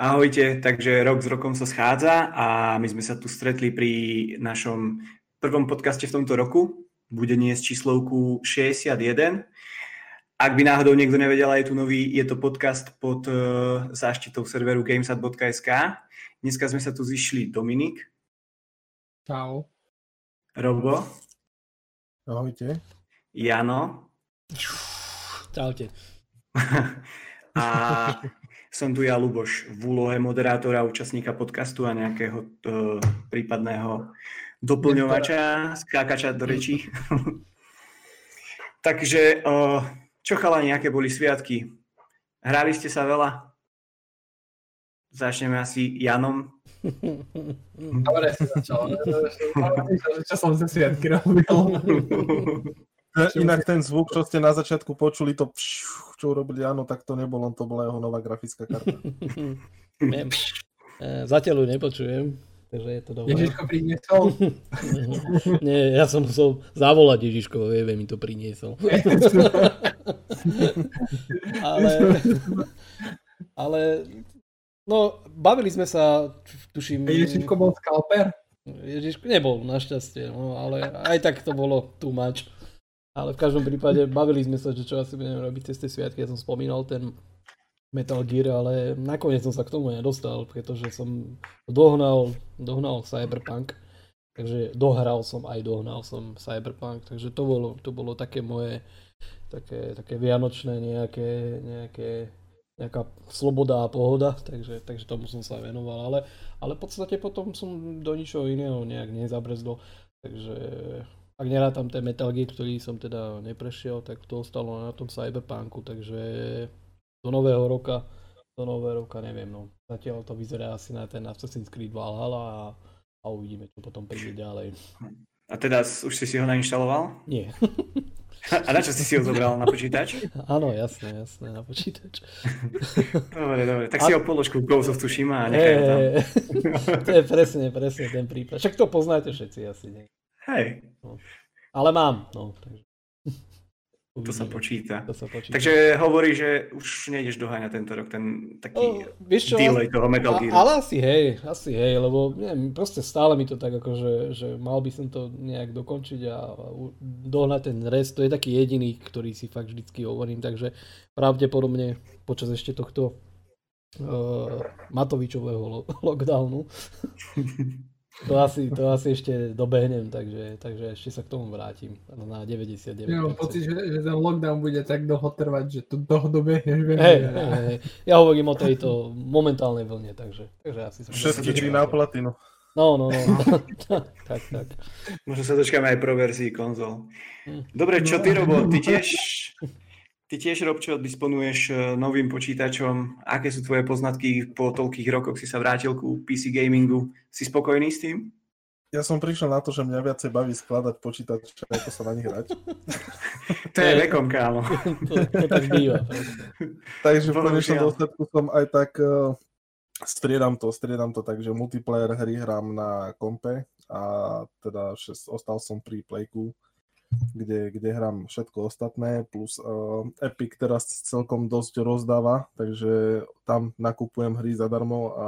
Ahojte, takže rok s rokom sa schádza a my sme sa tu stretli pri našom prvom podcaste v tomto roku. Bude niesť číslovku 61. Ak by náhodou niekto nevedel, je tu nový, je to podcast pod uh, záštitou serveru gamesat.sk. Dneska sme sa tu zišli Dominik. Čau. Robo. Ahojte. Jano. Čaute. a som tu ja, Luboš, v úlohe moderátora, účastníka podcastu a nejakého uh, prípadného doplňovača, skákača do rečí. Takže, uh, čo chalani, aké boli sviatky? Hrali ste sa veľa? Začneme asi Janom. Dobre si začal. Čo som sa sviatky robil. Inak ten zvuk, čo ste na začiatku počuli, to pš, čo urobili áno, tak to nebolo, to bola jeho nová grafická karta. E, zatiaľ ju nepočujem, takže je to dobré. Ježiško priniesol? Nie, ja som musel zavolať Ježiško, vie, mi to priniesol. ale, ale, no, bavili sme sa, tuším... Ježiško bol skalper? Ježiško nebol, našťastie, no, ale aj tak to bolo too much. Ale v každom prípade bavili sme sa, že čo asi budeme robiť cez tie sviatky. Ja som spomínal ten Metal Gear, ale nakoniec som sa k tomu nedostal, pretože som dohnal, dohnal Cyberpunk. Takže dohral som aj dohnal som Cyberpunk, takže to bolo, to bolo také moje také, také vianočné nejaké, nejaké nejaká sloboda a pohoda, takže, takže tomu som sa venoval, ale, ale v podstate potom som do ničoho iného nejak nezabrezdol, takže ak nerátam ten Metal Gear, ktorý som teda neprešiel, tak to ostalo na tom Cyberpunku, takže do nového roka, do nového roka neviem, no. Zatiaľ to vyzerá asi na ten Assassin's Creed Valhalla a, a uvidíme, čo potom príde ďalej. A teda už si si ho nainštaloval? Nie. A na čo si si ho zobral? Na počítač? Áno, jasné, jasné, na počítač. Dobre, dobre. Tak si a... ho položku Ghost of Tsushima a nechaj ho tam. to je presne, presne ten prípad. Však to poznáte všetci asi, nie? Hej. No. Ale mám, no. Takže... To sa počíta. To sa počíta. Takže hovorí, že už nejdeš doháňať tento rok ten taký oh, vieš čo, delay toho Metal Gear. Ale asi hej, asi hej, lebo neviem, proste stále mi to tak ako, že, že mal by som to nejak dokončiť a dohnať ten rest, to je taký jediný, ktorý si fakt vždycky hovorím, takže pravdepodobne počas ešte tohto uh, Matovičového lo- lockdownu To asi, to asi ešte dobehnem, takže, takže ešte sa k tomu vrátim na 99%. Ja mám pocit, že, že ten lockdown bude tak dlho trvať, že to dlho dobehneš. Hej, hej, hej. Ja hovorím o tejto momentálnej vlne, takže, takže asi sa... Všetky tri na platinu. No, no, no. tak, tak. Možno sa dočkáme aj pro verzii konzol. Hm. Dobre, čo ty, Robo? Ty tiež Ty tiež, Robčo, disponuješ e, novým počítačom. Aké sú tvoje poznatky po toľkých rokoch? Si sa vrátil ku PC gamingu. Si spokojný s tým? Ja som prišiel na to, že mňa viacej baví skladať počítače, ako sa na nich hrať. to je vekom, kámo. to, to tak býva. Takže v konečnom dôsledku som aj tak uh, striedam to, striedam to tak, že multiplayer hry hrám na kompe a teda šest, ostal som pri Playku kde, kde hrám všetko ostatné, plus uh, Epic teraz celkom dosť rozdáva, takže tam nakupujem hry zadarmo a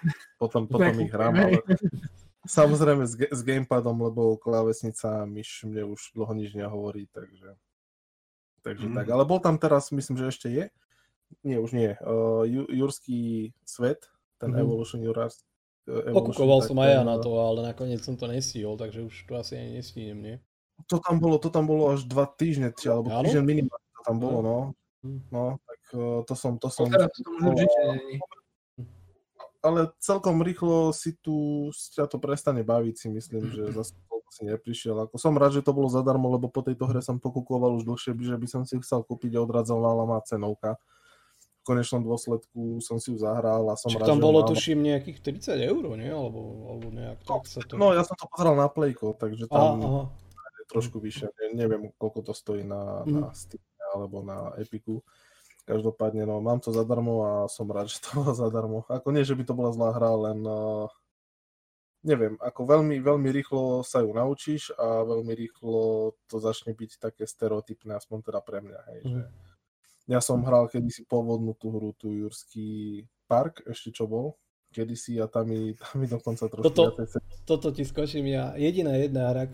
potom, potom ich hrám. Ale samozrejme s, s gamepadom, lebo klávesnica myš mne už dlho nič nehovorí, takže, takže mm. tak. Ale bol tam teraz, myslím, že ešte je, nie, už nie, uh, Jurský svet, ten mm. Evolution Jurars, Evolution, Okukoval som aj ja na to, ale nakoniec som to nestíhol, takže už to asi ani nestínem, nie? To tam bolo, to tam bolo až dva týždne, či, alebo týždeň minimálne to tam bolo, no. Hm. No, tak uh, to som, to som... Teraz to určite není. Ale celkom rýchlo si tu, ťa to prestane baviť, si myslím, že zase si neprišiel. Ako som rád, že to bolo zadarmo, lebo po tejto hre som pokukoval už dlhšie, že by som si chcel kúpiť a odradzovala má cenovka. V konečnom dôsledku som si ju zahral a som Čiže rád, tam bolo tuším nejakých 30 eur, nie? Alebo, alebo nejak tak sa to... No, ja som to pozeral na Playko, takže tam... Aha, aha trošku vyššie. Neviem, koľko to stojí na, mm. na Steam alebo na Epiku. Každopádne, no, mám to zadarmo a som rád, že to bolo zadarmo. Ako nie, že by to bola zlá hra, len uh, neviem, ako veľmi, veľmi rýchlo sa ju naučíš a veľmi rýchlo to začne byť také stereotypné, aspoň teda pre mňa, hej, mm. že ja som hral kedysi pôvodnú tú hru, tú Jurský Park, ešte čo bol, kedysi a tam mi, tam mi dokonca trošku toto, viacej... Toto ti skočím ja. Jediná jedna hra,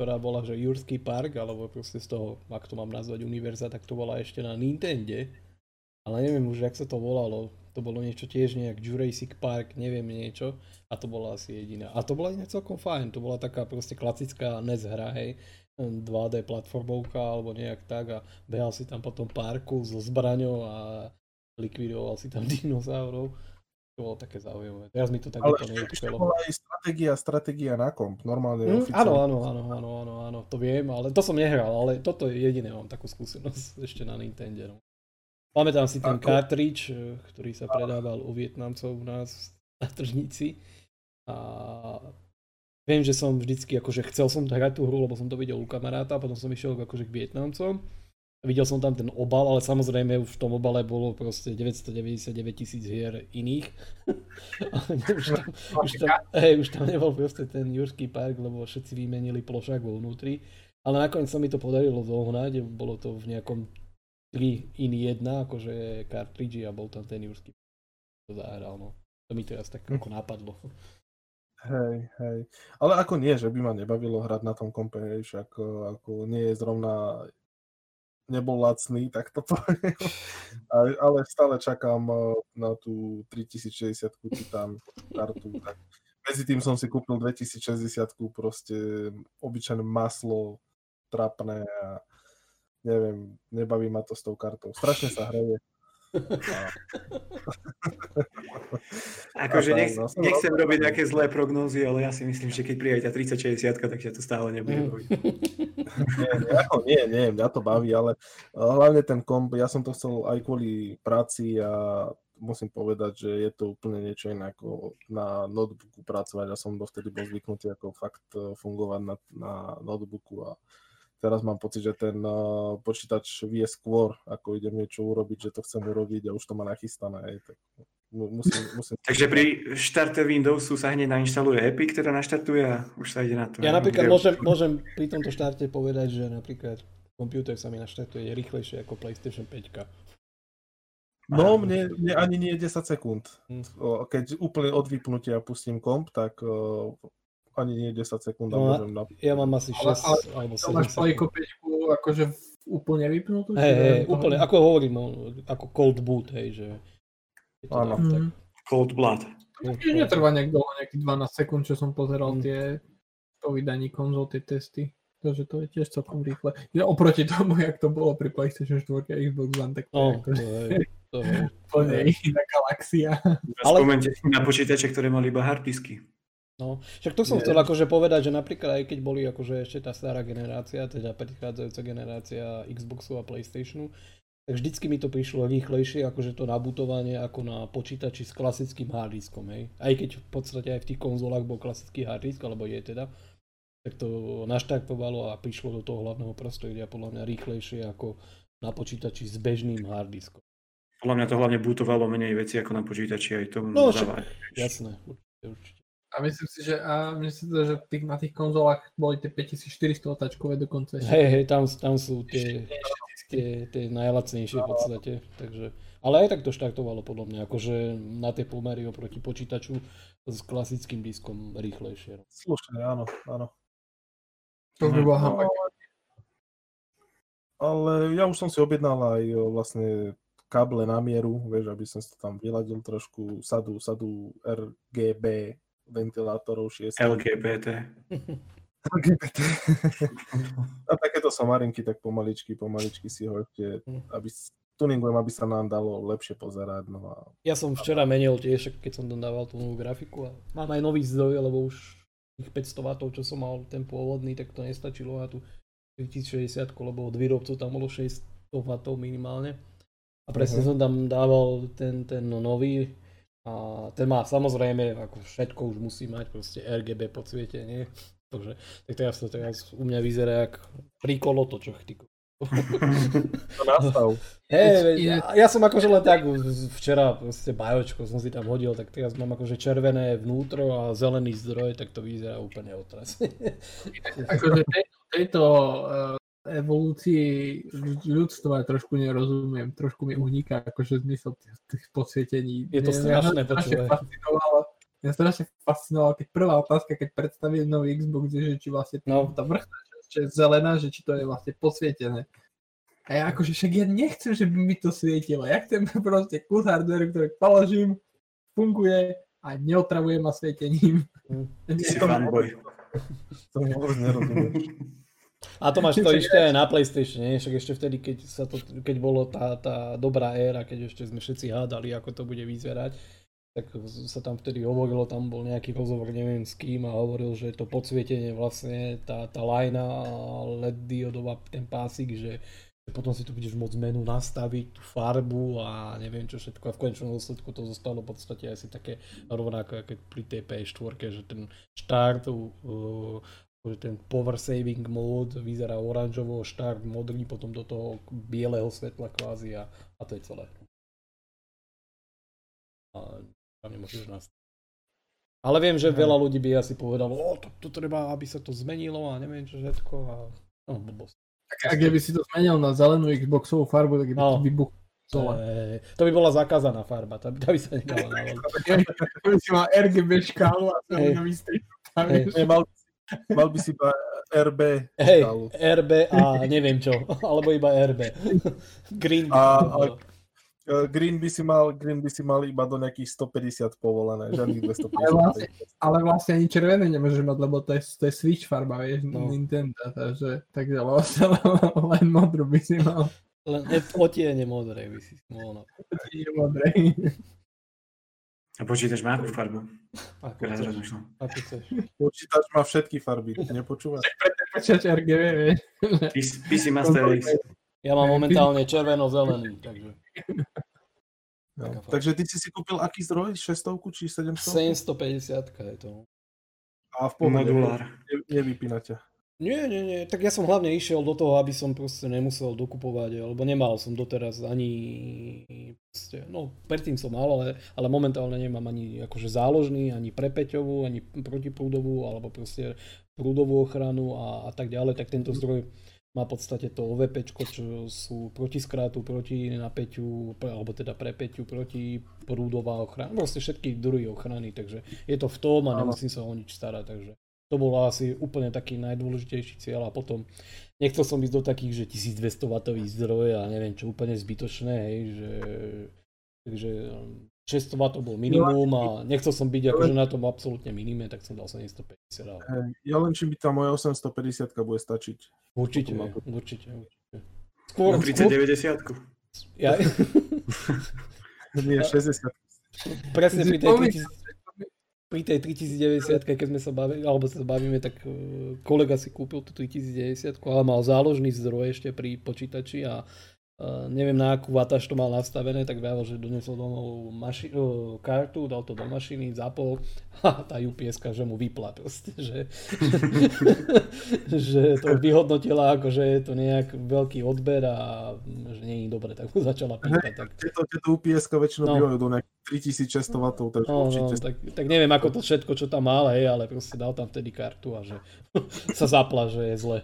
ktorá bola, že Jurský park, alebo proste z toho, ak to mám nazvať, univerza, tak to bola ešte na Nintendo. Ale neviem už, jak sa to volalo. To bolo niečo tiež nejak Jurassic Park, neviem niečo. A to bola asi jediná. A to bola inak celkom fajn. To bola taká proste klasická NES hra, hej. 2D platformovka alebo nejak tak a behal si tam po tom parku so zbraňou a likvidoval si tam dinosaurov. To bolo také zaujímavé. Teraz mi to tak Ale ešte, ešte bola aj stratégia, stratégia na komp, normálne mm, Áno, áno, áno, áno, áno, áno, to viem, ale to som nehral, ale toto je jediné, mám takú skúsenosť ešte na Nintendo. No. Pamätám si ten Ako? cartridge, eh, ktorý sa predával u Vietnamcov u nás na tržnici. A viem, že som vždycky, akože chcel som hrať tú hru, lebo som to videl u kamaráta, potom som išiel akože k Vietnamcom Videl som tam ten obal, ale samozrejme už v tom obale bolo proste 999 tisíc hier iných. už, tam, už, tam, hej, už tam nebol proste ten Jurský park, lebo všetci vymenili plošák vo vnútri. Ale nakoniec sa mi to podarilo zohnať, bolo to v nejakom 3 iný jedna, akože cartridge a bol tam ten Jurský to zahral, no. To mi teraz tak hm. ako napadlo. Hej, hej. Ale ako nie, že by ma nebavilo hrať na tom kompe, ako, ako nie je zrovna nebol lacný, tak to poviem. Ale stále čakám eh, na tú 3060 tam kartu. Tak medzi tým som si kúpil 2060 proste obyčajné maslo trapné a neviem, nebaví ma to s tou kartou. Strašne sa hreje. akože nech, nechcem robiť nejaké zlé prognózy, ale ja si myslím, že keď príde tá 3060, tak ťa to stále nebude baviť. nie, nie, nie, mňa to baví, ale hlavne ten komp, ja som to chcel aj kvôli práci a musím povedať, že je to úplne niečo iné ako na notebooku pracovať. Ja som dovtedy bol zvyknutý ako fakt eh, fungovať na, na notebooku a teraz mám pocit, že ten uh, počítač vie skôr, ako idem niečo urobiť, že to chcem urobiť a už to má nachystané. Aj, tak musím, musím... Takže pri štarte Windowsu sa hneď nainštaluje Epic, ktorá naštartuje a už sa ide na to. Ja napríklad môžem, môžem pri tomto štarte povedať, že napríklad počítač sa mi naštartuje rýchlejšie ako PlayStation 5. No, mne, mne ani nie 10 sekúnd. Hm. Keď úplne od vypnutia pustím komp, tak ani nie 10 sekúnd. No, môžem na... Ja mám asi 6 ale, ale, alebo 7 máš 5 akože úplne vypnutú? Hej, hej, úplne, ako hovorím, no, ako cold boot, hej, že... Áno. Tak... Cold blood. Čiže netrvá nejak dlho, nejakých 12 sekúnd, čo som pozeral mm. tie po vydaní konzol, tie testy. Takže to je tiež celkom rýchle. Že oproti tomu, jak to bolo pri PlayStation 4 a Xbox One, tak to oh, je. To je, to je. iná galaxia. Ale... Spomente si na počítače, ktoré mali iba hardisky. No, však to som Nie. chcel akože povedať, že napríklad aj keď boli akože ešte tá stará generácia, teda predchádzajúca generácia Xboxu a Playstationu, tak vždycky mi to prišlo rýchlejšie akože to nabutovanie ako na počítači s klasickým harddiskom, hej. Aj keď v podstate aj v tých konzolách bol klasický harddisk, alebo je teda, tak to naštartovalo a prišlo do toho hlavného prostredia podľa mňa rýchlejšie ako na počítači s bežným harddiskom. Podľa mňa to hlavne bootovalo menej veci ako na počítači aj tomu no, však, jasné, určite, určite. A myslím si, že, a myslím si, že tých, na tých konzolách boli tie 5400 otačkové dokonca. Hej, hej, tam, tam sú tie, tie, tie najlacnejšie v podstate. Takže, ale aj tak to štartovalo podľa mňa, akože na tie pomery oproti počítaču s klasickým diskom rýchlejšie. Slušne, áno, áno. To by bola no, ale ja už som si objednal aj vlastne káble na mieru, vieš, aby som si to tam vyladil trošku, sadu, sadu RGB ventilátorov 6. LGBT. LGBT. a takéto somarinky, tak pomaličky, pomaličky si ho ešte, aby tuningujem, aby sa nám dalo lepšie pozerať. No a... Ja som včera menil tiež, keď som tam dával tú novú grafiku a mám aj nový zdroj, lebo už tých 500 W, čo som mal ten pôvodný, tak to nestačilo na tú 3060, lebo od výrobcov tam bolo 600 W minimálne. A presne uh-huh. som tam dával ten, ten nový, a ten má samozrejme, ako všetko už musí mať proste RGB podsvietenie. Takže, tak teraz to teraz u mňa vyzerá jak príkolo to, čo to nastav. Hey, ja som akože len tak včera proste bajočko som si tam hodil, tak teraz mám akože červené vnútro a zelený zdroj, tak to vyzerá úplne otrasne. akože tejto, tejto uh, evolúcii ľudstva trošku nerozumiem, trošku mi uniká akože zmysel tých, tých podsvietení. Je to strašné počúvať. Mňa strašne fascinovalo, keď prvá otázka, keď predstavili nový Xbox, je, že či vlastne no. tá vrchná časť, je zelená, že či to je vlastne posvietené. A ja akože však ja nechcem, že by mi to svietilo. Ja chcem proste kus hardware, ktorý položím, funguje a neotravuje ma svietením. Mm. Si fanboy. To nerozumiem. A to máš to ešte aj na PlayStation, nie? Však ešte vtedy, keď, sa to, keď bolo tá, tá dobrá éra, keď ešte sme všetci hádali, ako to bude vyzerať, tak sa tam vtedy hovorilo, tam bol nejaký rozhovor, neviem s kým, a hovoril, že to podsvietenie vlastne, tá, tá lajna LED diodová, ten pásik, že potom si tu budeš môcť menu nastaviť, tú farbu a neviem čo všetko a v konečnom dôsledku to zostalo v podstate asi také rovnako ako pri tej PS4, že ten štart, uh, že ten power saving mode vyzerá oranžovo, štart modrý, potom do toho bieleho svetla kvázi a, a to je celé. A tam nemôžeš nastaviť. Ale viem, že veľa ľudí by asi povedalo, o, to, to treba, aby sa to zmenilo a neviem čo všetko a no, blbosť. Tak ak by si to zmenil na zelenú Xboxovú farbu, tak by no. to vybuchlo. To by bola zakázaná farba, tá, tá by sa nedala navoliť. To by si mal RGB škálu a to by hey. mal, mal by si iba RB Hej, RB a neviem čo, alebo iba RB. Green. A, a, E, green by si mal, green by si mal iba do nejakých 150 povolené, žiadnych 250. Ale vlastne, ale vlastne ani červené nemôže mať, lebo to je, to je Switch farba, vieš, no. Nintendo, takže, takže vlastne len modrú by si mal. Len otiene modrej by si mal. No. Otiene modrej. A počítač má akú farbu? Ako chceš. Počítač má všetky farby, nepočúvaš? Počítač RGB, vieš. PC Master Race. Ja mám momentálne červeno-zelený, takže... No, takže ty si si kúpil aký zdroj? 600 či 700? 750 je to. A v pohode, Modulár. nevypínate. Nie, nie, nie. Tak ja som hlavne išiel do toho, aby som proste nemusel dokupovať, alebo nemal som doteraz ani... Proste, no, predtým som mal, ale, ale momentálne nemám ani akože záložný, ani prepeťovú, ani protiprúdovú, alebo proste prúdovú ochranu a, a tak ďalej, tak tento zdroj má v podstate to OVP, čo sú proti skrátu, proti napäťu, alebo teda prepäťu, proti prúdová ochrana, proste všetky druhy ochrany, takže je to v tom a nemusím sa o nič starať, takže to bol asi úplne taký najdôležitejší cieľ a potom nechcel som ísť do takých, že 1200 W zdroj a neviem čo úplne zbytočné, hej, že takže 600 W bol minimum a nechcel som byť akože na tom absolútne minime, tak som dal 750. Ja len či by tá moja 850 bude stačiť. Určite, určite, určite. Skôr, 3090. Ja... Nie, 60. Presne pri tej, 3000, pri tej 3090, keď sme sa bavili, alebo sa bavíme, tak e, kolega si kúpil tú 3090, ale mal záložný zdroj ešte pri počítači a Uh, neviem na akú vatáž to mal nastavené, tak vravil, že donesol domov maši- uh, kartu, dal to do mašiny, zapol a tá ups že mu vypla proste, že, že to vyhodnotila ako, že je to nejak veľký odber a že nie je dobre, tak mu začala pýtať. Tak... Tieto, tieto ups väčšinou no. bývajú do nejakých 3600 W, takže no, určite... No, tak, tak neviem ako to všetko, čo tam mal, hej, ale proste dal tam vtedy kartu a že sa zapla, že je zle.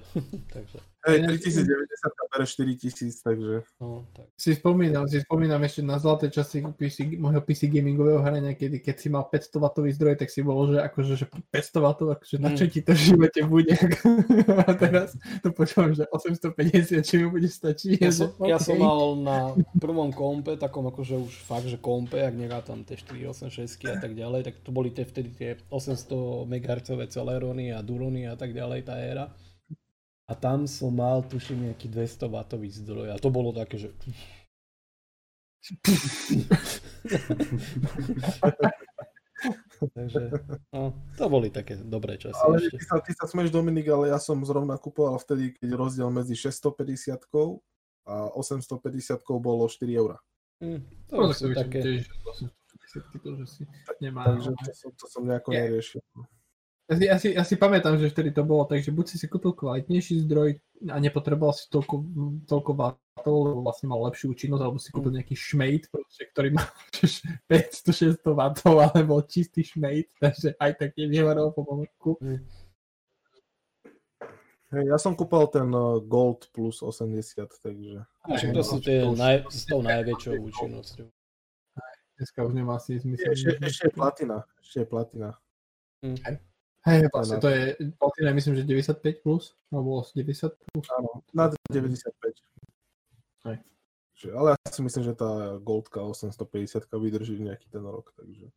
takže... Hej, 3090 bere 4000, takže... No, tak. Si spomínam, si spomínam ešte na zlaté časy PC, môjho PC gamingového hrania, kedy keď si mal 500 W zdroj, tak si bolo, že akože že 500 W, akože na čo mm. ti to v živote bude. A teraz to počúvam, že 850, či mi bude stačiť. Ja, som, okay. ja som mal na prvom kompe, takom akože už fakt, že kompe, ak nerátam tie 486 a tak ďalej, tak to boli tie vtedy tie 800 MHz Celerony a Durony a tak ďalej, tá éra a tam som mal, tuším, nejaký 200 W zdroj a to bolo také, že... Takže, no, to boli také dobré časy. Ale ešte. Ty, sa, ty sa smeš, Dominik, ale ja som zrovna kupoval vtedy, keď rozdiel medzi 650 a 850 bolo 4 eurá. Mm, to no, sú také... Tiež, to, že si nemá... Takže to som, to som nejako yeah. neriešil. Ja si, ja, si, ja si pamätám, že vtedy to bolo tak, že buď si si kúpil kvalitnejší zdroj a nepotreboval si toľko, toľko vatov, lebo vlastne mal lepšiu účinnosť, alebo si kúpil nejaký šmejt, proste, ktorý má 500-600 vatov, alebo čistý šmejt, takže aj tak je nevaroval po povrchu. Hey, ja som kúpal ten uh, Gold plus 80, takže... Aj, to sú tie naj, s tou najväčšou účinnosťou. Dneska už nemá si zmysel. Ešte, ešte je platina. Ešte je platina. Hm. Hej, vlastne to je, platina myslím, že 95 plus, alebo 90 plus. Áno, nad 95. Hej. Ale ja si myslím, že tá Goldka 850 vydrží nejaký ten rok, takže...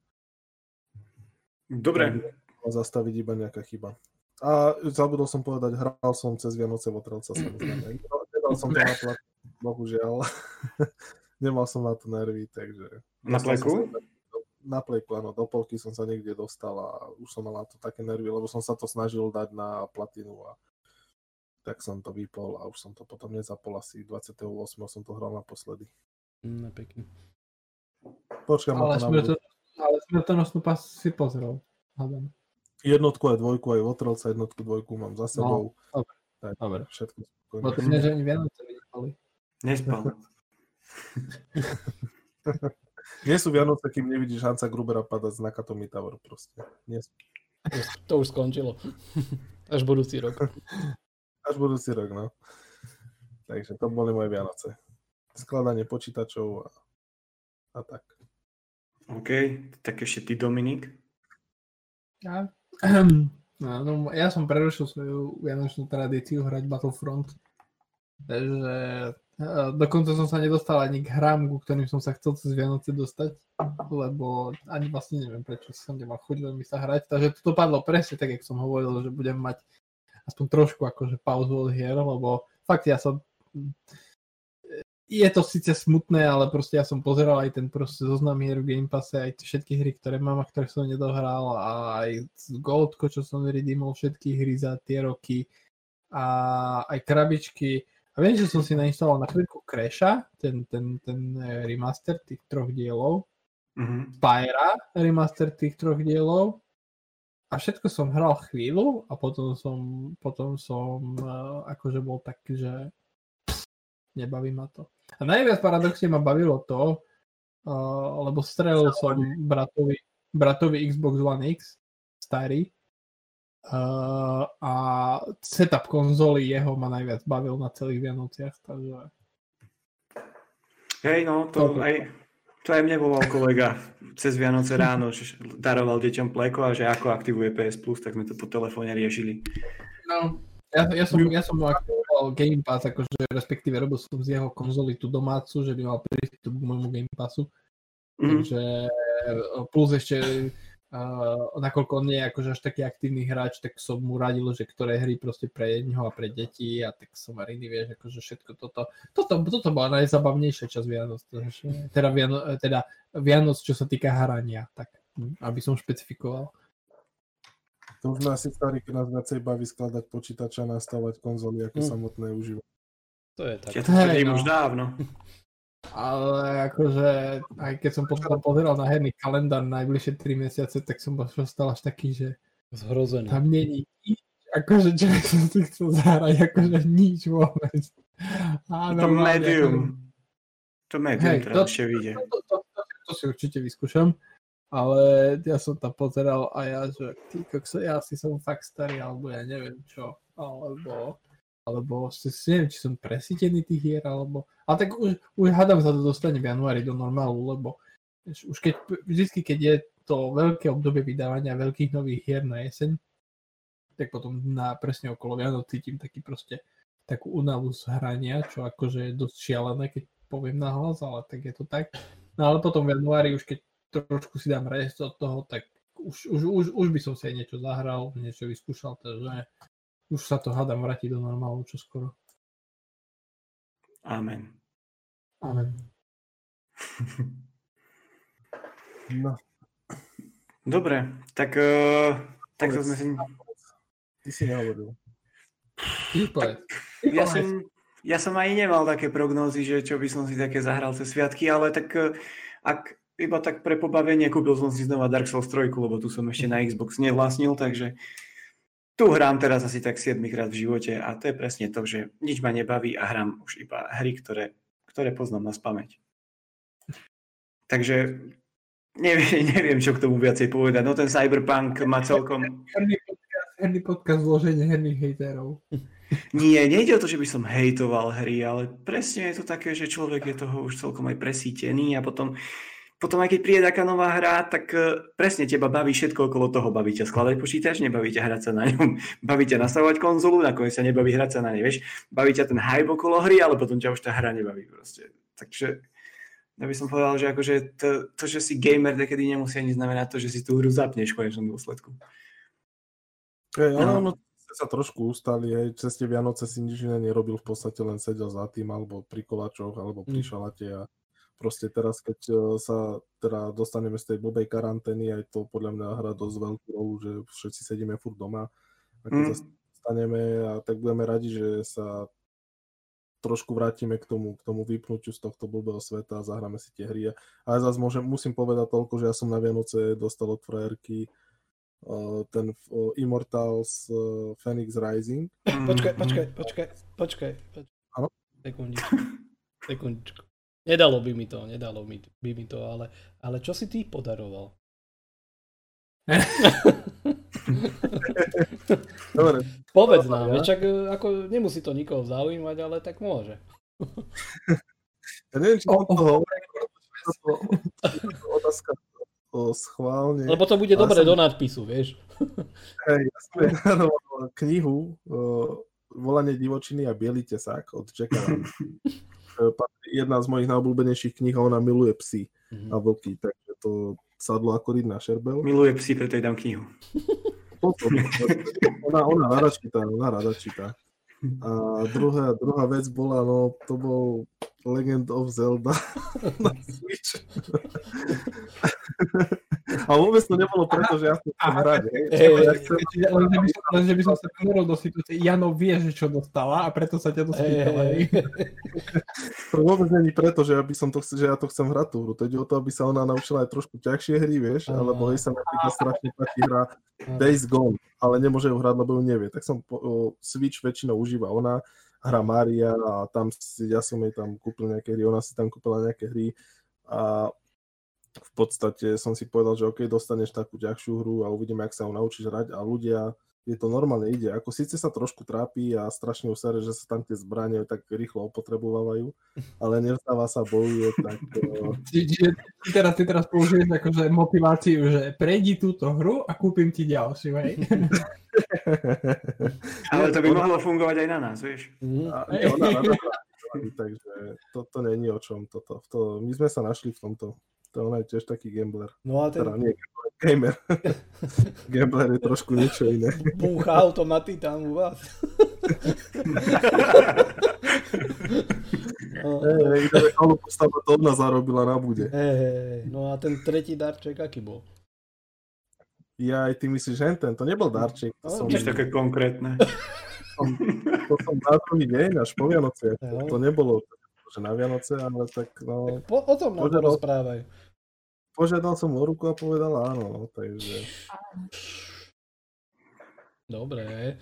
Dobre. Zastaviť iba nejaká chyba. A zabudol som povedať, hral som cez Vianoce Votrelca samozrejme. Nedal som to na plat, bohužiaľ. Nemal som na to nervy, takže... Na pleku? Na pleku, áno. Do polky som sa niekde dostal a už som mal na to také nervy, lebo som sa to snažil dať na platinu a tak som to vypol a už som to potom nezapol asi 28. som to hral naposledy. Mm, pekne. Počkám ale, smrto, ale smrtonosnú pas si pozrel. Hádam. Jednotku aj dvojku, aj Votrelca jednotku, dvojku mám za sebou. No, dobre. Tak, dobre. Všetko spokojne. Bo to mne, že ani Vianoce nespali. Nespal. Nie sú Vianoce, kým nevidíš Hansa Grubera padať z Nakatomi Tower proste. Nie sú. To už skončilo. Až budúci rok. Až budúci rok, no. Takže to boli moje Vianoce. Skladanie počítačov a, a tak. OK, tak ešte ty, Dominik. Ja, no, no, ja som prerušil svoju vianočnú tradíciu hrať Battlefront. Takže dokonca som sa nedostal ani k hrám, ku ktorým som sa chcel cez Vianoce dostať, lebo ani vlastne neviem, prečo som nemal chuť veľmi sa hrať. Takže to padlo presne tak, jak som hovoril, že budem mať aspoň trošku akože pauzu od hier, lebo fakt ja som je to síce smutné, ale proste ja som pozeral aj ten proste zoznam hier v Game Passe, aj všetky hry, ktoré mám a ktoré som nedohral a aj Goldko, čo som redeemol, všetky hry za tie roky a aj krabičky. Viem, že som si nainštaloval na chvíľku Crasha, ten, ten, ten e, remaster tých troch dielov, mm-hmm. Spyra, remaster tých troch dielov a všetko som hral chvíľu a potom som, potom som uh, akože bol taký, že nebaví ma to. A najviac paradoxne ma bavilo to, uh, lebo strelil som bratovi, bratovi Xbox One X, starý, uh, a setup konzoly jeho ma najviac bavil na celých Vianociach, takže... Hej, no, to okay. aj, to aj mne volal kolega cez Vianoce ráno, že daroval deťom pleko a že ako aktivuje PS Plus, tak sme to po telefóne riešili. No, ja, ja, som, ja som aktivoval Game Pass, akože respektíve robil som z jeho konzoly tú domácu, že by mal prístup k môjmu Game Passu. Mm. Takže plus ešte uh, nakoľko on nie je akože až taký aktívny hráč, tak som mu radil, že ktoré hry proste pre neho a pre deti a tak som Mariny, vieš, akože všetko toto. Toto, toto bola najzabavnejšia časť Vianoc, teda, Viano, teda Vianoc, čo sa týka hrania, tak aby som špecifikoval. To už nás asi starí, keď nás viacej baví skladať počítača a nastavať konzoly ako mm. samotné užívanie. To je tak. Ja to hey, no. už dávno. Ale akože, aj keď som potom pozeral na herný kalendár najbližšie 3 mesiace, tak som dostal až taký, že Zhrozený. tam není nič, akože čo som si chcel zahrať, akože nič vôbec. Áno, to medium. Akože... To medium hey, to, ešte vyjde. To, to, to, to, to si určite vyskúšam ale ja som tam pozeral a ja, že ty kokso, ja si som fakt starý, alebo ja neviem čo, alebo, alebo si, neviem, či som presítený tých hier, alebo, ale tak už, už hádam sa to dostane v januári do normálu, lebo už keď, vždy, keď je to veľké obdobie vydávania veľkých nových hier na jeseň, tak potom na presne okolo Vianoc cítim taký proste takú únavu z hrania, čo akože je dosť šialené, keď poviem nahlas, ale tak je to tak. No ale potom v januári už keď trošku si dám rest od toho, tak už, už, už, už by som si aj niečo zahral, niečo vyskúšal, takže už sa to hádam vrátiť do normálu čo skoro. Amen. Amen. no. Dobre, tak, uh, tak to sme si... Ty si nehovoril. Ja som, ja som aj nemal také prognózy, že čo by som si také zahral cez sviatky, ale tak uh, ak iba tak pre pobavenie kúpil som si znova Dark Souls 3, lebo tu som ešte na Xbox nevlastnil, takže tu hrám teraz asi tak 7 krát v živote a to je presne to, že nič ma nebaví a hrám už iba hry, ktoré, ktoré poznám na spameť. Takže neviem, neviem, čo k tomu viacej povedať. No ten Cyberpunk má celkom... Herný podcast, herný podcast zloženie herných hejterov. Nie, nejde o to, že by som hejtoval hry, ale presne je to také, že človek je toho už celkom aj presítený a potom, potom aj keď príde taká nová hra, tak e, presne teba baví všetko okolo toho. Baví ťa skladať počítač, nebaví ťa hrať sa na ňom, baví ťa nastavovať konzolu, nakoniec sa nebaví hrať sa na nej, vieš. Baví ťa ten hype okolo hry, ale potom ťa už tá hra nebaví proste. Takže ja by som povedal, že akože to, to že si gamer, takedy nemusí ani znamenať to, že si tú hru zapneš v konečnom dôsledku. Hey, ale no. ono sa trošku ustali, hej, cez tie Vianoce si nič iné nerobil, v podstate len sedel za tým, alebo pri koláčoch, alebo pri mm. šalate a proste teraz, keď e, sa teda dostaneme z tej blbej karantény, aj to podľa mňa hrá dosť veľkú rolu, že všetci sedíme furt doma a keď mm. sa staneme a tak budeme radi, že sa trošku vrátime k tomu, k tomu vypnutiu z tohto blbého sveta a zahráme si tie hry. Ale zase môžem, musím povedať toľko, že ja som na Vianoce dostal od frajerky ten Immortals Phoenix Rising. Počkaj, počkaj, počkaj, počkaj. Áno? Sekundičku, sekundičku. Nedalo by mi to, nedalo by, by mi to, ale, ale čo si ty podaroval? Dobre. Povedz nám, ja? čak e, ako nemusí to nikoho zaujímať, ale tak môže. ja neviem, či som to otázka o schválne. Lebo to bude dobre som... do nadpisu, vieš. Hej, ja som knihu uh, Volanie divočiny a Bielý tesák od Jacka Jedna z mojich najobľúbenejších kníh a ona miluje psy mm-hmm. a vlky, takže to sadlo ako na šerbel. Miluje psy, preto jej dám knihu. ona, ona rada číta, ona rada číta. A druhá, druhá vec bola, no to bol Legend of Zelda na Switch. A vôbec to nebolo preto, že ja som chcel hrať. Len, že by som sa ponoril do situácie, Jano vie, že čo dostala a preto sa ťa to spýtala. To vôbec není preto, že, ja, by som to, že ja to chcem hrať tú hru. To ide o to, aby sa ona naučila aj trošku ťažšie hry, vieš, alebo jej sa napríklad strašne páči hra Days Gone, ale nemôže ju hrať, lebo ju nevie. Tak som Switch väčšinou užíva ona, hra Maria a tam si, ja som jej tam kúpil nejaké hry, ona si tam kúpila nejaké hry a v podstate som si povedal, že OK, dostaneš takú ťažšiu hru a uvidíme, ak sa ho naučíš hrať a ľudia je to normálne ide. Ako síce sa trošku trápi a strašne usere, že sa tam tie zbranie tak rýchlo opotrebovávajú, ale nevstáva sa, bojuje, tak... Čiže ty teraz, ty teraz použiješ akože motiváciu, že prejdi túto hru a kúpim ti ďalšiu, hej? ale to by mohlo fungovať aj na nás, vieš? A, ona, ona, takže to, to není o čom toto. To, my sme sa našli v tomto. To on je tiež taký gambler. No a ten... Teda nie gamer. gambler je trošku niečo iné. Búcha automaty tam u vás. Hej, hey, postava to ona zarobila na bude. Hej, hey, no a ten tretí darček aký bol? Ja aj ty myslíš, že ten, to nebol darček. To no, som... také konkrétne. To som, to som na druhý deň, až po Vianoce. To nebolo že na Vianoce, ale tak no... Po, o tom nám rozprávaj. Požiadal som o ruku a povedal áno, no, takže... Dobre.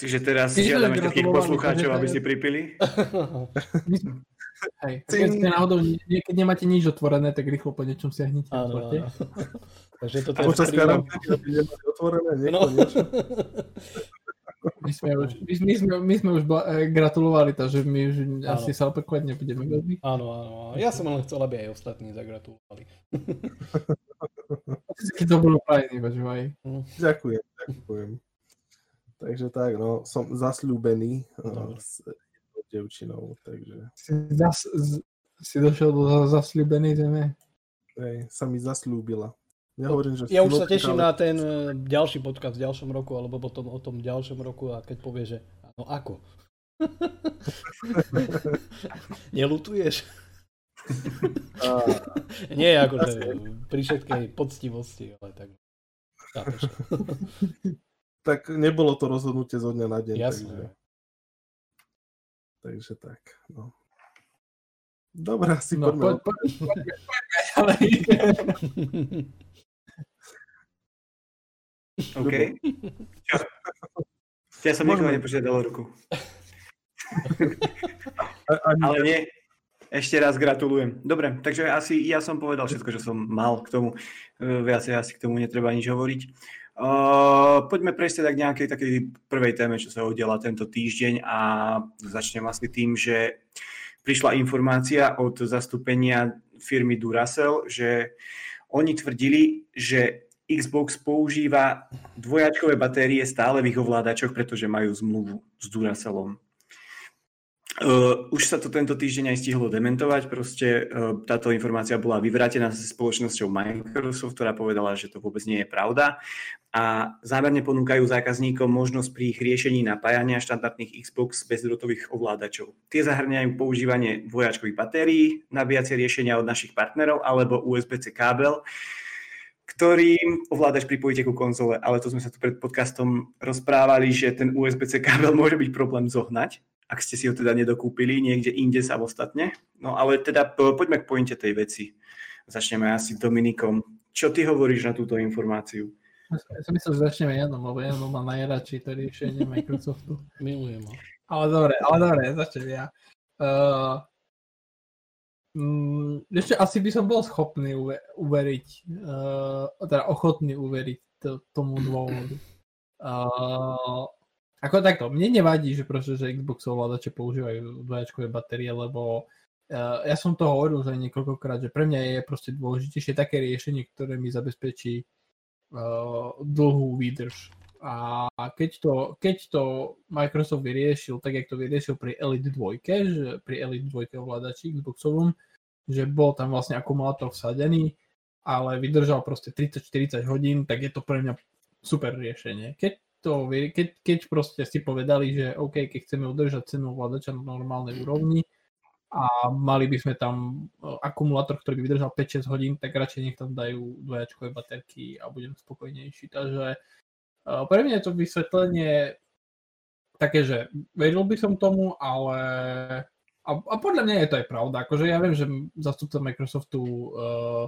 Takže teraz žiadame všetkých poslucháčov, aby si pripili. Hej, keď náhodou keď nemáte nič otvorené, tak rýchlo po niečom siahnite. Áno, áno. Takže to je Počas karantény otvorené, niečo, no. niečo. My sme už, my, my sme, my sme už bla, eh, gratulovali, takže my už áno. asi sa opakovať nebudeme veľmi. Áno, áno. Ja som len chcel, aby aj ostatní zagratulovali. to bolo fajn, aj. Mm. Ďakujem, ďakujem. Takže tak, no, som zasľúbený no. s devčinou, takže... Si, zas, z, si došiel do zasľúbenej zeme? Hej, sa mi zasľúbila. Nehovorím, že ja už sa teším ale... na ten e, ďalší podcast v ďalšom roku, alebo potom o tom ďalšom roku a keď povie, že no ako? Nelutuješ? A... Nie, akože pri všetkej poctivosti, ale tak. tak nebolo to rozhodnutie zo dňa na deň. Jasné. Takže, takže tak, no. Dobre, asi no, poďme. Po, po, po, po, po, OK. Čo? Ja som nikoho nepožiadal ruku. Ale nie. Ešte raz gratulujem. Dobre, takže asi ja som povedal všetko, čo som mal k tomu. Viacej asi k tomu netreba nič hovoriť. Uh, poďme prejsť teda k nejakej takej prvej téme, čo sa udiala tento týždeň a začnem asi tým, že prišla informácia od zastúpenia firmy Duracell, že oni tvrdili, že Xbox používa dvojačkové batérie stále v ich ovládačoch, pretože majú zmluvu s Duracellom. Uh, už sa to tento týždeň aj stihlo dementovať, proste uh, táto informácia bola vyvrátená s spoločnosťou Microsoft, ktorá povedala, že to vôbec nie je pravda a zámerne ponúkajú zákazníkom možnosť pri ich riešení napájania štandardných Xbox bezdrotových ovládačov. Tie zahrňajú používanie dvojačkových batérií, nabíjacie riešenia od našich partnerov alebo USB-C kábel, ktorým ovládač pripojíte ku konzole, ale to sme sa tu pred podcastom rozprávali, že ten USB-C kábel môže byť problém zohnať, ak ste si ho teda nedokúpili niekde inde samostatne. No ale teda poďme k pointe tej veci. Začneme asi Dominikom. Čo ty hovoríš na túto informáciu? Ja som myslel, že začneme jednom, lebo jednom má najradšej to riešenie Microsoftu. Milujem ho. Ale dobre, ale dobre, začnem ja. Uh, mm, ešte asi by som bol schopný uve- uveriť, uh, teda ochotný uveriť to, tomu dôvodu. Uh, ako takto, mne nevadí, že proste, že Xbox ovládače používajú dvojačkové batérie, lebo uh, ja som to hovoril že niekoľkokrát, že pre mňa je proste dôležitejšie také riešenie, ktoré mi zabezpečí uh, dlhú výdrž. A keď to, keď to Microsoft vyriešil, tak jak to vyriešil pri Elite 2, že pri Elite 2 ovládači Xboxovom, že bol tam vlastne akumulátor vsadený, ale vydržal proste 30-40 hodín, tak je to pre mňa super riešenie. Keď to, keď, keď proste si povedali, že OK, keď chceme udržať cenu ovládača na normálnej úrovni a mali by sme tam e, akumulátor, ktorý by vydržal 5-6 hodín, tak radšej nech tam dajú dvojačkové baterky a budem spokojnejší. Takže pre mňa je to vysvetlenie také, že veril by som tomu, ale a, a podľa mňa je to aj pravda. Akože ja viem, že zastupca Microsoftu uh,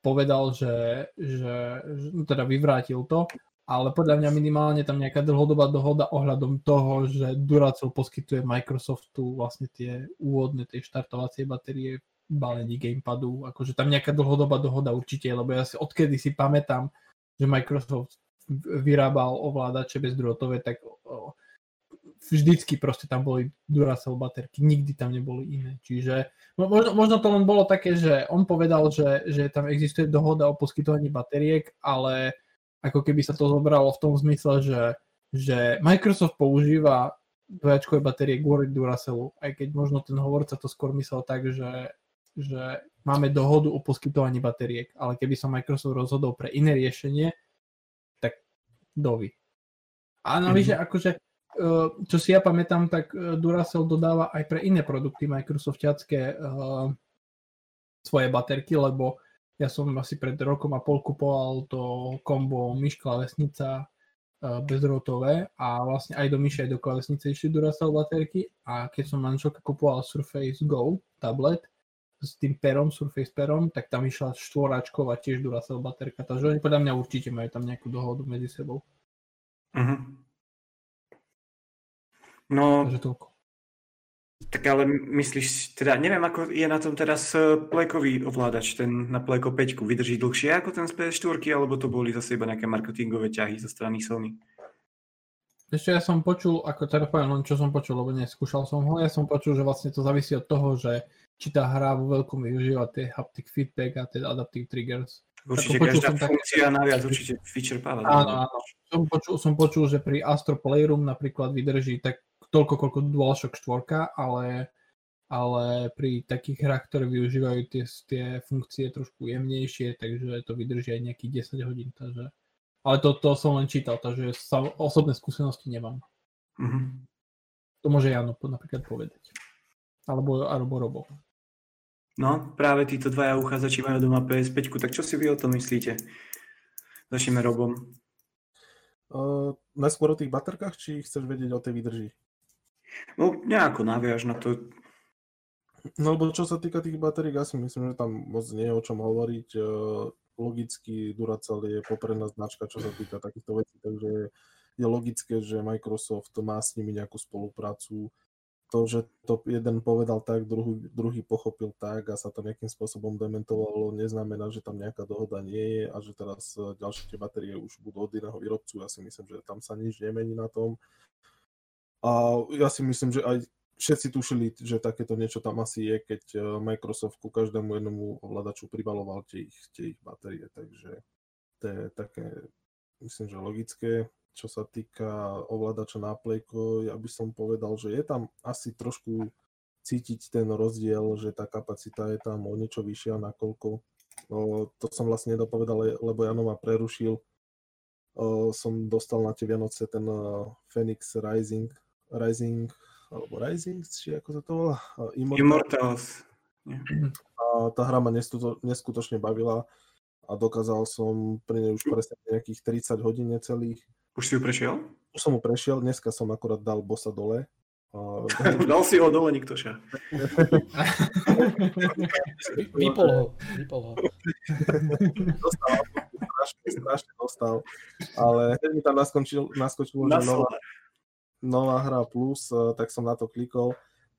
povedal, že, že, že no teda vyvrátil to, ale podľa mňa minimálne tam nejaká dlhodobá dohoda ohľadom toho, že Duracell poskytuje Microsoftu vlastne tie úvodné, tie štartovacie batérie balení gamepadu, akože tam nejaká dlhodobá dohoda určite, lebo ja si odkedy si pamätám, že Microsoft vyrábal ovládače bezdrôtové, tak vždycky proste tam boli Duracell baterky, nikdy tam neboli iné. Čiže možno, možno to len bolo také, že on povedal, že, že tam existuje dohoda o poskytovaní bateriek, ale ako keby sa to zobralo v tom zmysle, že, že Microsoft používa dvojačkové batérie kvôli Duracellu, aj keď možno ten hovorca to skôr myslel tak, že, že máme dohodu o poskytovaní batériek, ale keby sa Microsoft rozhodol pre iné riešenie, dovi. A navyše, mm-hmm. akože, e, čo si ja pamätám, tak e, Duracell dodáva aj pre iné produkty Microsoftiacké uh, svoje baterky, lebo ja som asi pred rokom a pol kupoval to kombo myš klávesnica e, bezdrôtové a vlastne aj do myši, aj do klávesnice išli Duracell baterky a keď som manželka kupoval Surface Go tablet s tým perom, Surface perom, tak tam išla štvoráčková tiež Duracell baterka, takže oni podľa mňa určite majú tam nejakú dohodu medzi sebou. Uh-huh. No, takže toľko. Tak ale myslíš, teda neviem, ako je na tom teraz e, plekový ovládač, ten na pleko 5 vydrží dlhšie ako ten z PS4, alebo to boli zase iba nejaké marketingové ťahy zo strany Sony? Ešte ja som počul, ako teda poviem len čo som počul, lebo neskúšal som ho, ja som počul, že vlastne to závisí od toho, že či tá hra vo veľkom využíva tie haptic feedback a tie adaptive triggers. Určite každá funkcia tak... naviac určite feature páva. Áno, áno. Som počul, som počul, že pri Astro Playroom napríklad vydrží tak toľko, koľko DualShock 4, ale, ale pri takých hrách, ktoré využívajú tie, tie funkcie trošku jemnejšie, takže to vydrží aj nejakých 10 hodín. Takže... Ale to, to som len čítal, takže sa, osobné skúsenosti nemám. Mm-hmm. To môže Jano napríklad povedať. Alebo, alebo Robo. No, práve títo dvaja uchádzači majú doma PS5, tak čo si vy o tom myslíte? Začneme Robom. Uh, najskôr o tých baterkách, či chceš vedieť o tej výdrži? No nejako naviaž na to. No lebo čo sa týka tých batérií, ja si myslím, že tam moc nie je o čom hovoriť. E, logicky Duracell je popredná značka, čo sa týka takýchto vecí, takže je logické, že Microsoft má s nimi nejakú spoluprácu to, že to jeden povedal tak, druhý, druhý pochopil tak a sa to nejakým spôsobom dementovalo, neznamená, že tam nejaká dohoda nie je a že teraz e, ďalšie tie batérie už budú od iného výrobcu. Ja si myslím, že tam sa nič nemení na tom. A ja si myslím, že aj všetci tušili, že takéto niečo tam asi je, keď e, Microsoft ku každému jednomu ovladaču pribaloval tie ich, tie ich batérie, takže to je také, myslím, že logické čo sa týka ovládača na plejko, ja by som povedal, že je tam asi trošku cítiť ten rozdiel, že tá kapacita je tam o niečo vyššia, nakoľko. O, to som vlastne nedopovedal, lebo Jano ma prerušil. O, som dostal na tie Vianoce ten uh, Phoenix Rising, Rising, alebo Rising, či ako sa to volá? Immortals. Immortals. A tá hra ma neskutočne bavila a dokázal som pri nej už presne nejakých 30 hodín necelých už si ju prešiel? Už som mu prešiel, dneska som akorát dal bossa dole. dal si ho dole, nikto ša. vypol ho, vypol ho. Dostal, strašne, strašne dostal. Ale hneď mi tam naskočil, naskočilo, že nová, nová hra plus, eh, tak som na to klikol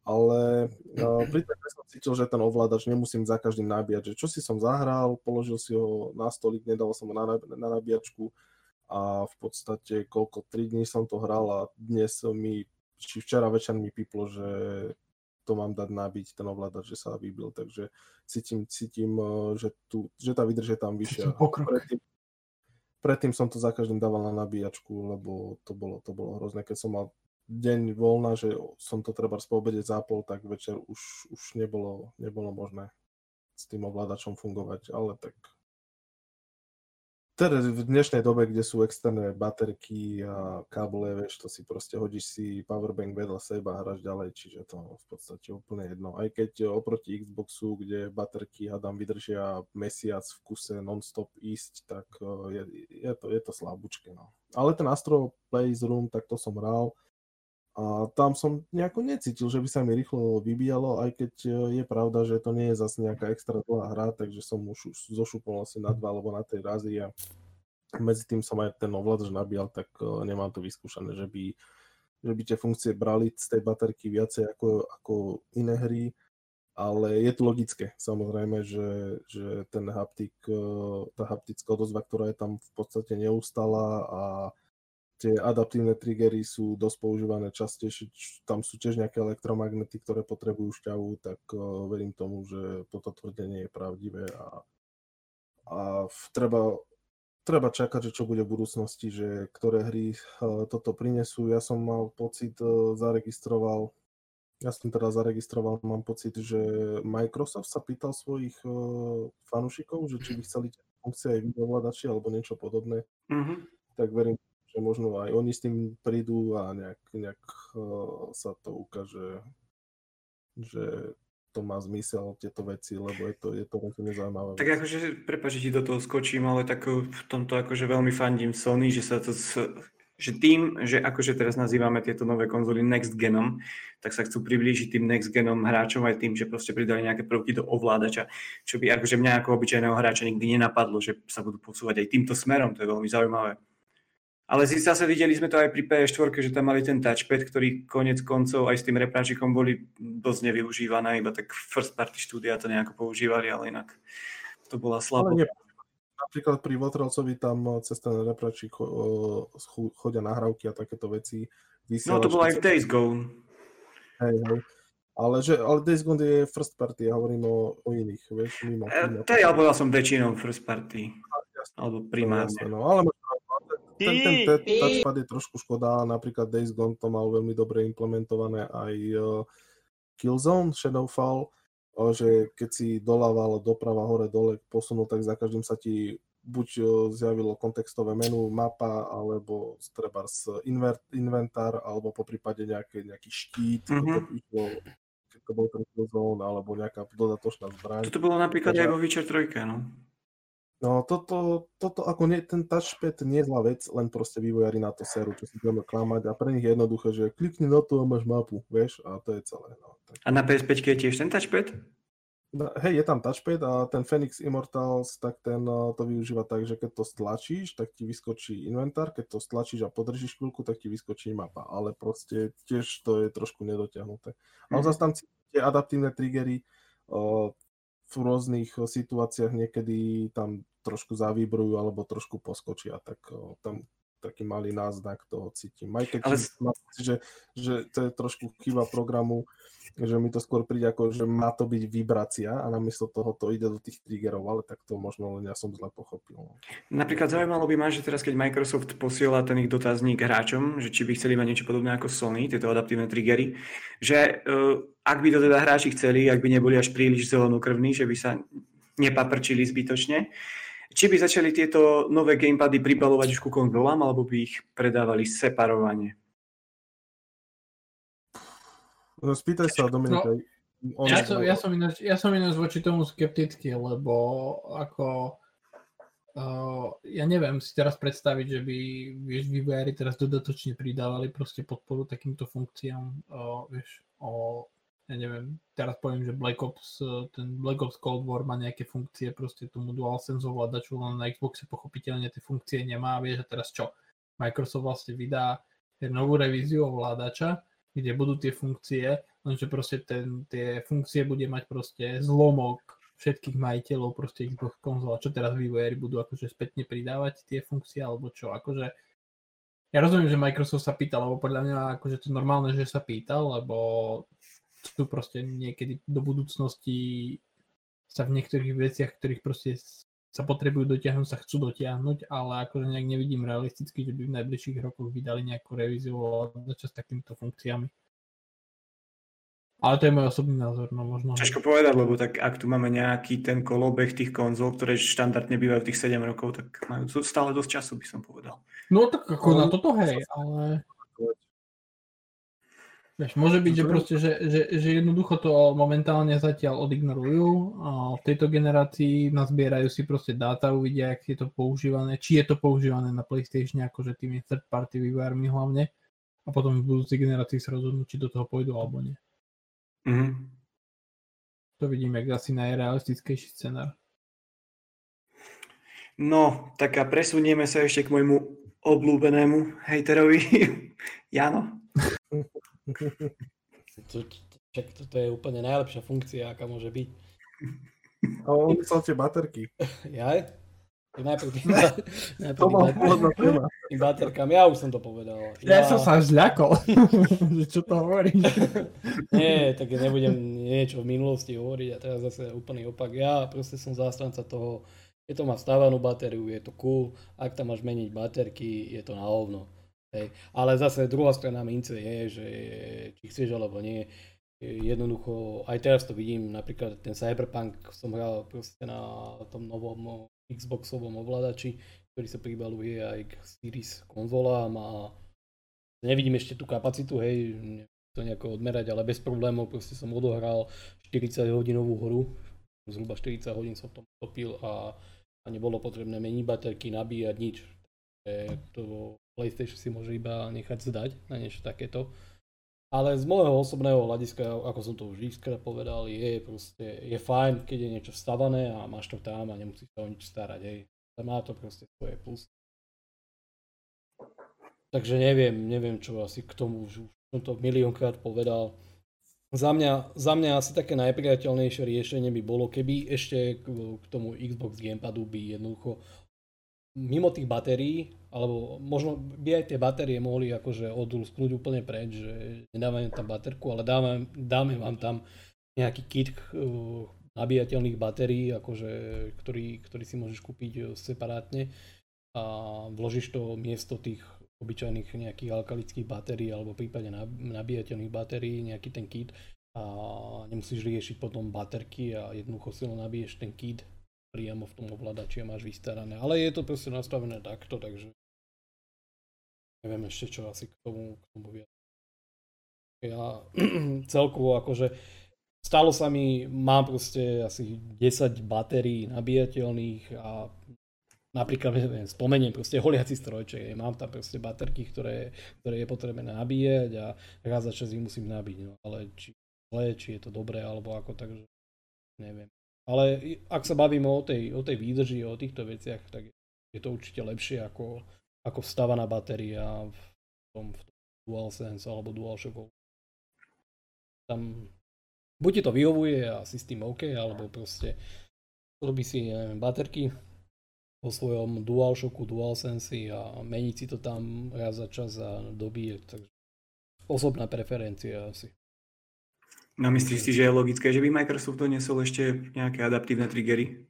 ale uh, pri tom som cítil, že ten ovládač nemusím za každým nabíjať, že čo si som zahral, položil si ho na stolik, nedal som ho na, na nabíjačku, a v podstate koľko, 3 dní som to hral a dnes mi, či včera večer mi piplo, že to mám dať nabiť, ten ovládač, že sa vybil, takže cítim, cítim eh, že, tu, že tá vydrž je tam vyššia. Predtým, predtým som to za každým dával na nabíjačku, lebo to bolo, to bolo hrozné, keď som mal deň voľna, že som to treba po obede zápol, tak večer už, už nebolo, nebolo možné s tým ovládačom fungovať, ale tak teda v dnešnej dobe, kde sú externé baterky a káble, vieš, to si proste hodíš si powerbank vedľa seba a hráš ďalej, čiže to v podstate úplne jedno. Aj keď oproti Xboxu, kde baterky hadám vydržia mesiac v kuse non-stop ísť, tak e, je, je, to, je to slabúčke. No. Ale ten Astro Plays Room, tak to som hral a tam som nejako necítil, že by sa mi rýchlo vybíjalo, aj keď e, je pravda, že to nie je zase nejaká extra dlhá hra, takže som už zošupol asi na dva alebo na tej razy a medzi tým som aj ten ovládač nabíjal, tak e, nemám to vyskúšané, že by, že by tie funkcie brali z tej baterky viacej ako, ako iné hry, ale je to logické, samozrejme, že, že ten haptik, e, tá haptická odozva, ktorá je tam v podstate neustala a tie adaptívne triggery sú dosť používané častejšie, tam sú tiež nejaké elektromagnety, ktoré potrebujú šťavu, tak uh, verím tomu, že toto tvrdenie je pravdivé a, a treba, treba čakať, že čo bude v budúcnosti, že ktoré hry uh, toto prinesú. Ja som mal pocit, uh, zaregistroval, ja som teda zaregistroval, mám pocit, že Microsoft sa pýtal svojich uh, fanúšikov, že či by chceli funkcie aj videovládači alebo niečo podobné. Mm-hmm. Tak verím, že možno aj oni s tým prídu a nejak, nejak uh, sa to ukáže, že to má zmysel, tieto veci, lebo je to, je to veľmi zaujímavé. Tak akože, prepáč, ti do toho skočím, ale tak v tomto akože veľmi fandím Sony, že sa to že tým, že akože teraz nazývame tieto nové konzoly next genom, tak sa chcú priblížiť tým next genom hráčom aj tým, že proste pridali nejaké prvky do ovládača, čo by akože mňa ako obyčajného hráča nikdy nenapadlo, že sa budú posúvať aj týmto smerom, to je veľmi zaujímavé. Ale zase videli sme to aj pri PS4, že tam mali ten touchpad, ktorý konec koncov aj s tým repráčikom boli dosť nevyužívané, iba tak first party štúdia to nejako používali, ale inak to bola slabo. Napríklad pri Votrelcovi tam eh, cez ten repráčik eh, chodia nahrávky a takéto veci. No to bolo aj v Days Gone. Hej, hej. Ale, že, ale Days Gone je first party, ja hovorím o, o iných, vieš, mimo. E, mimo. Tej, alebo ja som väčšinou first party. Alebo primárne. No, ale ten, ten, touchpad je trošku škoda, napríklad Days Gone to mal veľmi dobre implementované aj uh, Killzone, Shadowfall, uh, že keď si dolával doprava, hore, dole posunul, tak za každým sa ti buď uh, zjavilo kontextové menu, mapa, alebo treba invert, inventár, alebo po prípade nejaký, nejaký štít, mm-hmm. keď to bol ten Killzone, alebo nejaká dodatočná zbraň. Toto bolo napríklad Takže... aj vo Witcher 3, no. No toto, toto ako nie, ten touchpad nie je zlá vec, len proste vývojári na to seru, čo si budeme klamať a pre nich je jednoduché, že klikni na to a máš mapu, vieš, a to je celé. No. Tak... A na PS5 je tiež ten touchpad? No, hej, je tam touchpad a ten Phoenix Immortals, tak ten uh, to využíva tak, že keď to stlačíš, tak ti vyskočí inventár, keď to stlačíš a podržíš chvíľku, tak ti vyskočí mapa, ale proste tiež to je trošku nedotiahnuté. Mm-hmm. Ale mhm. zase tam tie adaptívne triggery v rôznych situáciách niekedy tam trošku zavibrujú alebo trošku poskočia, tak uh, tam taký malý náznak toho cítim. Aj keď Ale... mám že, že to je trošku chyba programu, že mi to skôr príde ako, že má to byť vibrácia a namiesto toho to ide do tých triggerov, ale tak to možno len ja som zle pochopil. Napríklad zaujímalo by ma, že teraz keď Microsoft posiela ten ich dotazník hráčom, že či by chceli mať niečo podobné ako Sony, tieto adaptívne triggery, že uh, ak by to teda hráči chceli, ak by neboli až príliš zelenokrvní, že by sa nepaprčili zbytočne, či by začali tieto nové gamepady pribalovať už ku konzolám, alebo by ich predávali separovane? No spýtaj sa, Dominika. No, ja, som, ja, som ináč, ja som ináč voči tomu skeptický, lebo ako uh, ja neviem si teraz predstaviť, že by vieš, vývojári teraz dodatočne pridávali proste podporu takýmto funkciám, uh, vieš, o, ja neviem, teraz poviem, že Black Ops, ten Black Ops Cold War má nejaké funkcie, proste tomu DualSense ovládaču, len na Xboxe pochopiteľne tie funkcie nemá, vieš, a teraz čo? Microsoft vlastne vydá novú revíziu ovládača, kde budú tie funkcie, lenže proste ten, tie funkcie bude mať proste zlomok všetkých majiteľov proste Xbox konzola. Čo teraz vývojári budú akože spätne pridávať tie funkcie, alebo čo? Akože ja rozumiem, že Microsoft sa pýtal, lebo podľa mňa akože to normálne, že sa pýtal, lebo tu proste niekedy do budúcnosti sa v niektorých veciach, ktorých proste sa potrebujú dotiahnuť, sa chcú dotiahnuť, ale akože nejak nevidím realisticky, že by v najbližších rokoch vydali nejakú revíziu s takýmito funkciami. Ale to je môj osobný názor, no možno. Ťažko povedať, lebo tak ak tu máme nejaký ten kolobeh tých konzol, ktoré štandardne bývajú tých 7 rokov, tak majú stále dosť času, by som povedal. No tak ako no, na toto hej, ale... Vieš, môže byť, že proste, že, že, že jednoducho to momentálne zatiaľ odignorujú a v tejto generácii nazbierajú si proste dáta, uvidia, ak je to používané, či je to používané na PlayStation, akože tými third party vývojármi hlavne a potom v budúcej generácii sa rozhodnú, či do toho pôjdu alebo nie. Mm-hmm. To vidíme asi najrealistickejší scenár. No, tak a presunieme sa ešte k môjmu obľúbenému hejterovi, Jano. To, čak, toto je úplne najlepšia funkcia, aká môže byť. A on chcel tie baterky. Ja? Najprv tým, najprv to. Tým baterkám, ja už som to povedal. Ja, ja som sa zľakol, čo to hovoríš. Nie, tak nebudem niečo v minulosti hovoriť a teraz zase úplný opak. Ja proste som zástanca toho, je to má stávanú batériu, je to cool, ak tam máš meniť baterky, je to na hovno. Hej. Ale zase druhá strana mince je, že či chceš alebo nie, jednoducho, aj teraz to vidím, napríklad ten Cyberpunk som hral proste na tom novom Xboxovom ovládači, ktorý sa pribaluje aj k Series konzolám a nevidím ešte tú kapacitu, hej, to nejako odmerať, ale bez problémov proste som odohral 40 hodinovú hru, zhruba 40 hodín som v tom topil a, a nebolo potrebné meniť baterky, nabíjať nič. To PlayStation si môže iba nechať zdať na niečo takéto. Ale z môjho osobného hľadiska, ako som to už xkrát povedal, je proste, je fajn, keď je niečo vstavané a máš to tam a nemusíš sa o nič starať, hej. Má to proste svoje plus. Takže neviem, neviem čo asi k tomu, už som to miliónkrát povedal. Za mňa, za mňa asi také najpriateľnejšie riešenie by bolo, keby ešte k, k tomu Xbox Gamepadu by jednoducho mimo tých batérií, alebo možno by aj tie batérie mohli akože odlusknúť úplne preč, že nedávame tam baterku, ale dáme, dáme vám tam nejaký kit uh, nabíjateľných batérií, akože, ktorý, ktorý si môžeš kúpiť uh, separátne a vložíš to miesto tých obyčajných nejakých alkalických batérií alebo prípadne nabíjateľných batérií, nejaký ten kit a nemusíš riešiť potom baterky a jednoducho si len nabiješ ten kit priamo v tom ovládači a máš vystarané. Ale je to proste nastavené takto, takže neviem ešte čo asi k tomu, k tomu viac. Ja celkovo akože stalo sa mi, mám proste asi 10 batérií nabíjateľných a napríklad, neviem, spomeniem proste holiaci strojček, mám tam proste baterky, ktoré, ktoré je potrebné nabíjať a raz za čas ich musím nabiť, no ale či či je to dobré alebo ako, takže neviem. Ale ak sa bavíme o tej, o tej výdrži, o týchto veciach, tak je to určite lepšie ako, ako vstávaná batéria v tom, v tom DualSense alebo DualShocku. Tam buď ti to vyhovuje a si s tým OK, alebo proste robí si neviem, baterky vo svojom DualShocku, DualSense a meniť si to tam raz za čas a dobíjať. Takže osobná preferencia asi. No myslíš si, že je logické, že by Microsoft doniesol ešte nejaké adaptívne triggery?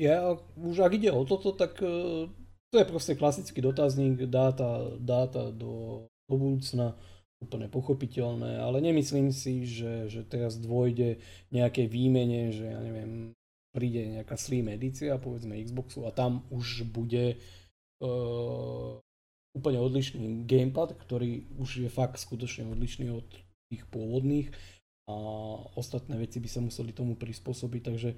Ja, už ak ide o toto, tak e, to je proste klasický dotazník, dáta, dáta do, do budúcna, úplne pochopiteľné, ale nemyslím si, že, že teraz dôjde nejaké výmene, že ja neviem, príde nejaká Slim edícia, povedzme Xboxu a tam už bude uh, úplne odlišný gamepad, ktorý už je fakt skutočne odlišný od tých pôvodných a ostatné veci by sa museli tomu prispôsobiť, takže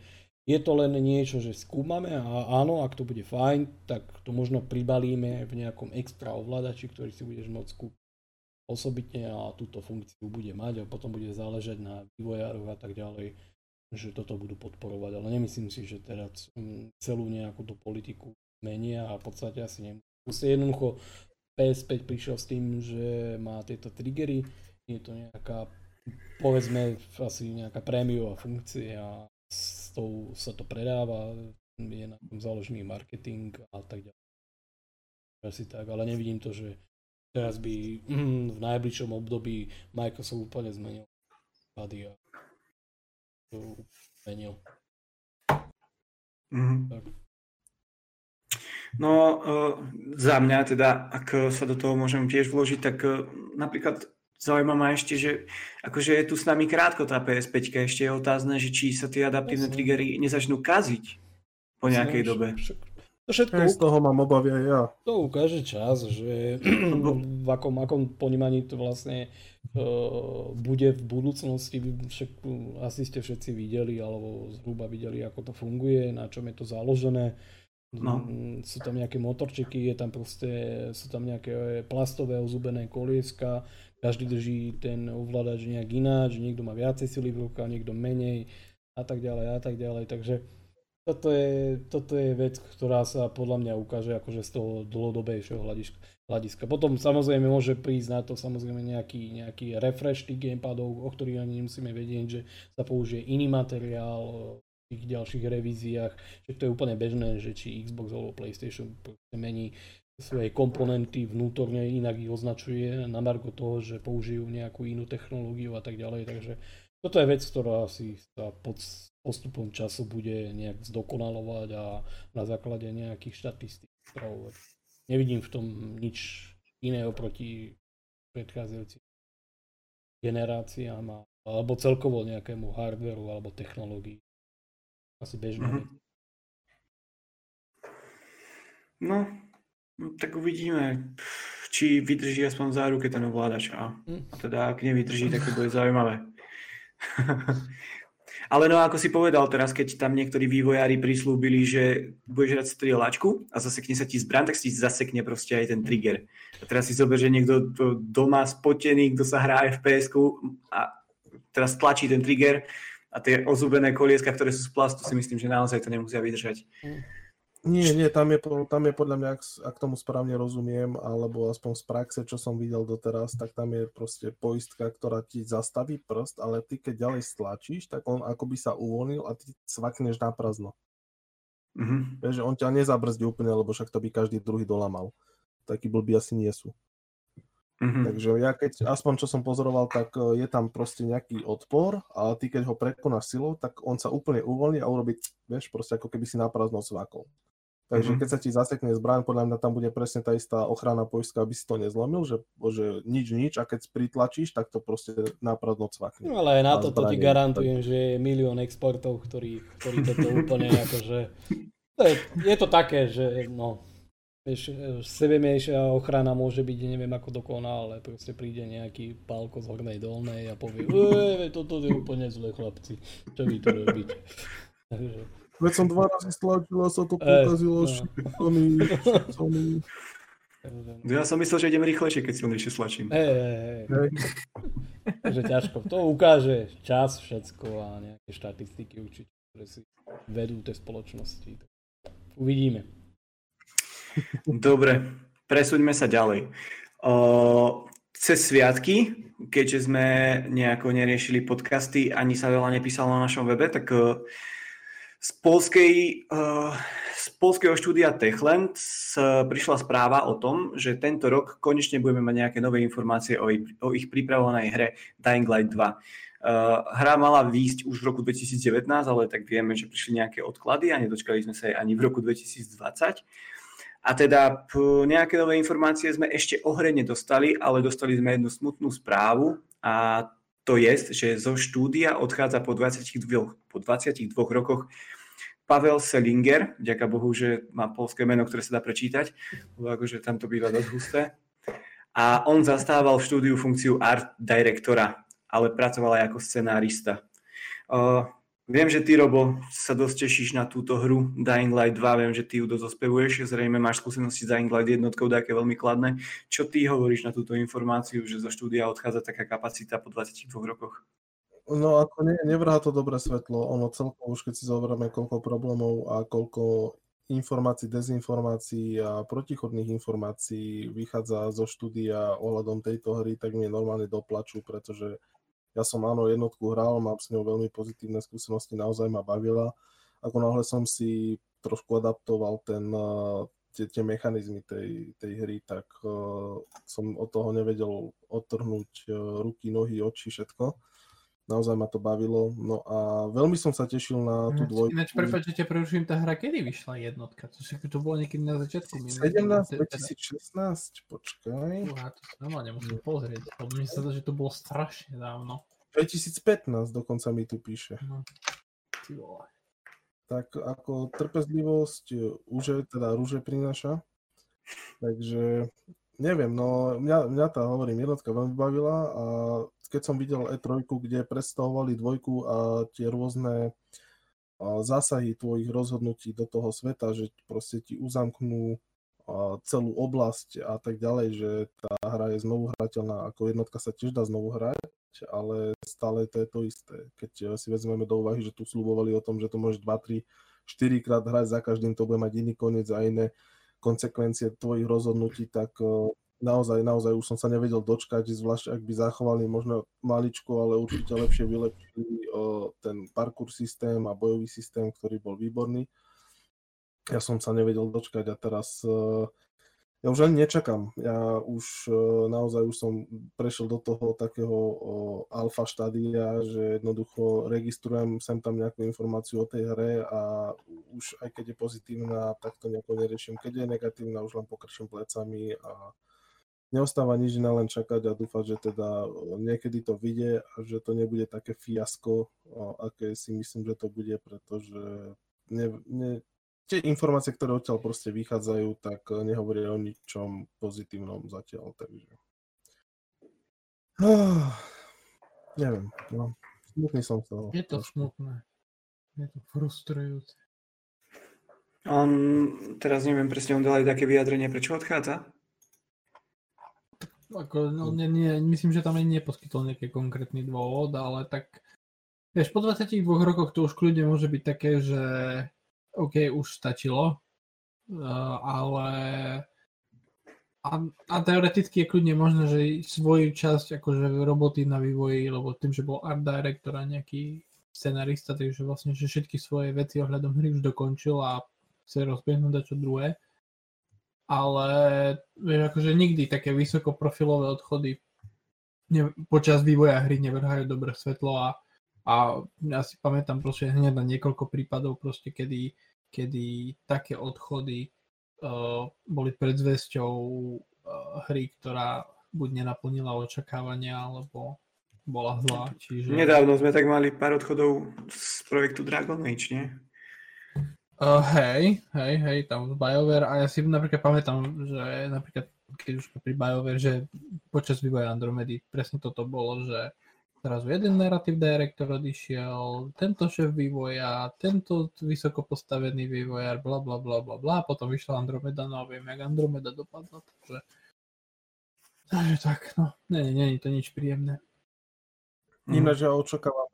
je to len niečo, že skúmame a áno, ak to bude fajn, tak to možno pribalíme v nejakom extra ovládači, ktorý si budeš môcť kúpiť osobitne a túto funkciu bude mať a potom bude záležať na vývojároch a tak ďalej, že toto budú podporovať, ale nemyslím si, že mm, celú nejakú tú politiku menia a v podstate asi nemusí. Jednoducho PS5 prišiel s tým, že má tieto triggery, je to nejaká povedzme asi nejaká prémiová funkcia a s tou sa to predáva, je na tom založený marketing a tak ďalej. Asi tak, ale nevidím to, že teraz by mm, v najbližšom období Microsoft úplne zmenil a to zmenil. Mm-hmm. Tak. No, uh, za mňa teda, ak sa do toho môžem tiež vložiť, tak uh, napríklad Zaujíma ma ešte, že akože je tu s nami krátko tá PS5, ešte je otázne, že či sa tie adaptívne triggery nezačnú kaziť po nejakej Jasne, dobe. To všetko z toho mám obavy aj ja. To ukáže čas, že v akom, akom ponímaní to vlastne uh, bude v budúcnosti, však asi ste všetci videli, alebo zhruba videli, ako to funguje, na čom je to založené. No. Mm, sú tam nejaké motorčeky, je tam proste, sú tam nejaké plastové ozubené kolieska, každý drží ten ovládač nejak ináč, niekto má viacej sily v rukách, niekto menej a tak ďalej a tak ďalej. Takže toto je, toto je vec, ktorá sa podľa mňa ukáže akože z toho dlhodobejšieho hľadiska. Potom samozrejme môže prísť na to samozrejme nejaký, nejaký refresh tých gamepadov, o ktorých ani nemusíme vedieť, že sa použije iný materiál tých ďalších revíziách, že to je úplne bežné, že či Xbox alebo PlayStation mení svoje komponenty vnútorne, inak ich označuje na margo toho, že použijú nejakú inú technológiu a tak ďalej. Takže toto je vec, ktorá si sa pod postupom času bude nejak zdokonalovať a na základe nejakých štatistík. Nevidím v tom nič iné oproti predchádzajúcim generáciám alebo celkovo nejakému hardveru alebo technológii. Asi bežná mm-hmm. No, No, tak uvidíme, či vydrží aspoň záruke ten ovládač. A, hm. a teda ak nevydrží, tak to bude zaujímavé. Ale no ako si povedal teraz, keď tam niektorí vývojári prislúbili, že budeš hrať strieľačku a zasekne sa ti zbran, tak si zasekne proste aj ten trigger. A teraz si zober, že niekto doma spotený, kto sa hrá fps a teraz tlačí ten trigger a tie ozubené kolieska, ktoré sú z plastu, si myslím, že naozaj to nemusia vydržať. Hm. Nie, nie, tam je, tam je podľa mňa, ak, ak tomu správne rozumiem, alebo aspoň z praxe, čo som videl doteraz, tak tam je proste poistka, ktorá ti zastaví prst, ale ty keď ďalej stlačíš, tak on akoby sa uvoľnil a ty svakneš na prázdno. Mm-hmm. Vieš, on ťa nezabrzdí úplne, lebo však to by každý druhý dolamal. Takí blbí asi nie sú. Mm-hmm. Takže ja keď, aspoň čo som pozoroval, tak e, je tam proste nejaký odpor, ale ty keď ho prekonáš silou, tak on sa úplne uvoľní a urobí, vieš, proste ako keby si na prázdno svakol. Takže mm-hmm. keď sa ti zasekne zbraň, podľa mňa tam bude presne tá istá ochranná poistka, aby si to nezlomil, že, že nič, nič a keď pritlačíš, tak to proste nápadno cvakne. No ale aj na to ti garantujem, tak... že je milión exportov, ktorí, ktorí toto úplne akože... To je, je to také, že no, vieš, sebemejšia ochrana môže byť neviem ako dokoná, ale proste príde nejaký pálko z hornej dolnej a povie, toto je úplne zle chlapci, čo vy to robíte. Takže... Veď som dva razy stlačil a sa to pokazilo. E, no. Ja som myslel, že idem rýchlejšie, keď silnejšie slačím. Hej, hej, hej. Takže ťažko. To ukáže čas všetko a nejaké štatistiky určite ktoré si vedú tej spoločnosti. Uvidíme. Dobre, presúďme sa ďalej. O, cez sviatky, keďže sme nejako neriešili podcasty, ani sa veľa nepísalo na našom webe, tak z, polskej, z polského štúdia Techland prišla správa o tom, že tento rok konečne budeme mať nejaké nové informácie o ich, o ich pripravovanej hre Dying Light 2. hra mala výjsť už v roku 2019, ale tak vieme, že prišli nejaké odklady a nedočkali sme sa aj ani v roku 2020. A teda nejaké nové informácie sme ešte o hre nedostali, ale dostali sme jednu smutnú správu a to je, že zo štúdia odchádza po 22, po 22 rokoch Pavel Selinger, ďaká Bohu, že má polské meno, ktoré sa dá prečítať, lebo akože tam to býva dosť husté. A on zastával v štúdiu funkciu art directora, ale pracoval aj ako scenárista. Uh, Viem, že ty, Robo, sa dosť tešíš na túto hru Dying Light 2, viem, že ty ju dosť ospevuješ, zrejme máš skúsenosti s Dying Light jednotkou, také veľmi kladné. Čo ty hovoríš na túto informáciu, že zo štúdia odchádza taká kapacita po 22 rokoch? No ako nie, nevrhá to dobré svetlo, ono celkovo už keď si zoberieme koľko problémov a koľko informácií, dezinformácií a protichodných informácií vychádza zo štúdia ohľadom tejto hry, tak mi normálne doplačú, pretože ja som áno jednotku hral, mám s ňou veľmi pozitívne skúsenosti, naozaj ma bavila. Ako náhle som si trošku adaptoval ten, eh, tie, tie mechanizmy tej, tej hry, tak uh, som od toho nevedel odtrhnúť uh, ruky, nohy, oči, všetko. Naozaj ma to bavilo. No a veľmi som sa tešil na tú dvojku. Ináč, prepáč, že ťa preruším, tá hra kedy vyšla jednotka? To, si, to bolo niekedy na začiatku. 17, 2016, počkaj. Uha, to sa normálne musím pozrieť, lebo mi sa to, že to bolo strašne dávno. 2015 dokonca mi tu píše. No. Tak ako trpezlivosť e, už teda rúže prináša. Takže neviem, no mňa, mňa tá, hovorím, jednotka veľmi bavila a keď som videl E3, kde predstavovali dvojku a tie rôzne zásahy tvojich rozhodnutí do toho sveta, že proste ti uzamknú celú oblasť a tak ďalej, že tá hra je znovu hrateľná, ako jednotka sa tiež dá znovu hrať, ale stále to je to isté. Keď si vezmeme do úvahy, že tu slúbovali o tom, že to môžeš 2, 3, 4 krát hrať, za každým to bude mať iný koniec a iné konsekvencie tvojich rozhodnutí, tak naozaj, naozaj už som sa nevedel dočkať, zvlášť ak by zachovali možno maličko, ale určite lepšie vylepšili eh, ten parkour systém a bojový systém, ktorý bol výborný. Ja som sa nevedel dočkať a teraz ja už ani nečakám. Ja už e, naozaj už som prešiel do toho takého alfa štádia, že jednoducho registrujem sem tam nejakú informáciu o tej hre a už aj keď je pozitívna, tak to nejako neriešim. Keď je negatívna, už len pokrčím plecami a neostáva nič iné len čakať a dúfať, že teda niekedy to vyjde a že to nebude také fiasko, aké si myslím, že to bude, pretože ne, ne, tie informácie, ktoré odtiaľ proste vychádzajú, tak eh, nehovoria o ničom pozitívnom zatiaľ, takže... Oh, neviem, no, smutný som z toho. Je to smutné. Je to frustrujúce. On, teraz neviem presne, on dal aj také vyjadrenie, prečo odchádza? Ako, no, nie, nie, myslím, že tam ani neposkytol nejaký konkrétny dôvod, ale tak vieš, po 22 rokoch to už kľudne môže byť také, že OK, už stačilo, uh, ale a, a teoreticky je kľudne možné, že svoju časť akože roboty na vývoji, lebo tým, že bol art director a nejaký scenarista, takže vlastne, že všetky svoje veci ohľadom hry už dokončil a chce rozbehnúť čo druhé. Ale vieš, akože nikdy také vysokoprofilové odchody ne, počas vývoja hry nevrhajú dobré svetlo a, a ja si pamätám proste hneď na niekoľko prípadov proste, kedy kedy také odchody uh, boli predzvesťou uh, hry, ktorá buď nenaplnila očakávania, alebo bola zlá. Čiže... Nedávno sme tak mali pár odchodov z projektu Dragon Age, nie? Uh, hej, hej, hej, tam BioWare a ja si napríklad pamätám, že napríklad keď už pri BioWare, že počas vývoja Andromedy presne toto bolo, že Zrazu jeden narratív director odišiel, tento šéf vývoja, tento vysoko postavený vývojár, bla bla bla bla bla, potom vyšla Andromeda, no a viem, jak Andromeda dopadla, takže... Takže tak, no, nie, nie, nie to nič príjemné. Ináč ja očakávam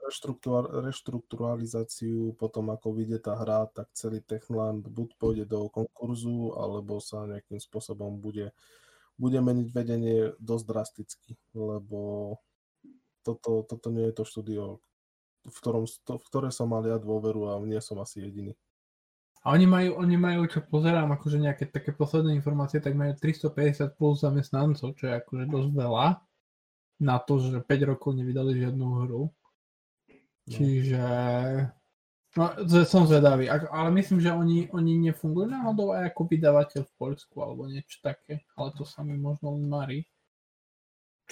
reštrukturalizáciu, potom ako vyjde tá hra, tak celý Techland buď pôjde do konkurzu, alebo sa nejakým spôsobom bude, bude meniť vedenie dosť drasticky, lebo toto, toto nie je to štúdio, v, ktorom, to, v ktoré som mal ja dôveru a nie som asi jediný. A oni majú, oni majú, čo pozerám, akože nejaké také posledné informácie, tak majú 350 plus zamestnancov, čo je akože dosť veľa na to, že 5 rokov nevydali žiadnu hru. No. Čiže... No, som zvedavý, ale myslím, že oni, oni nefungujú náhodou aj ako vydavateľ v Poľsku alebo niečo také, ale to sa mi možno marí.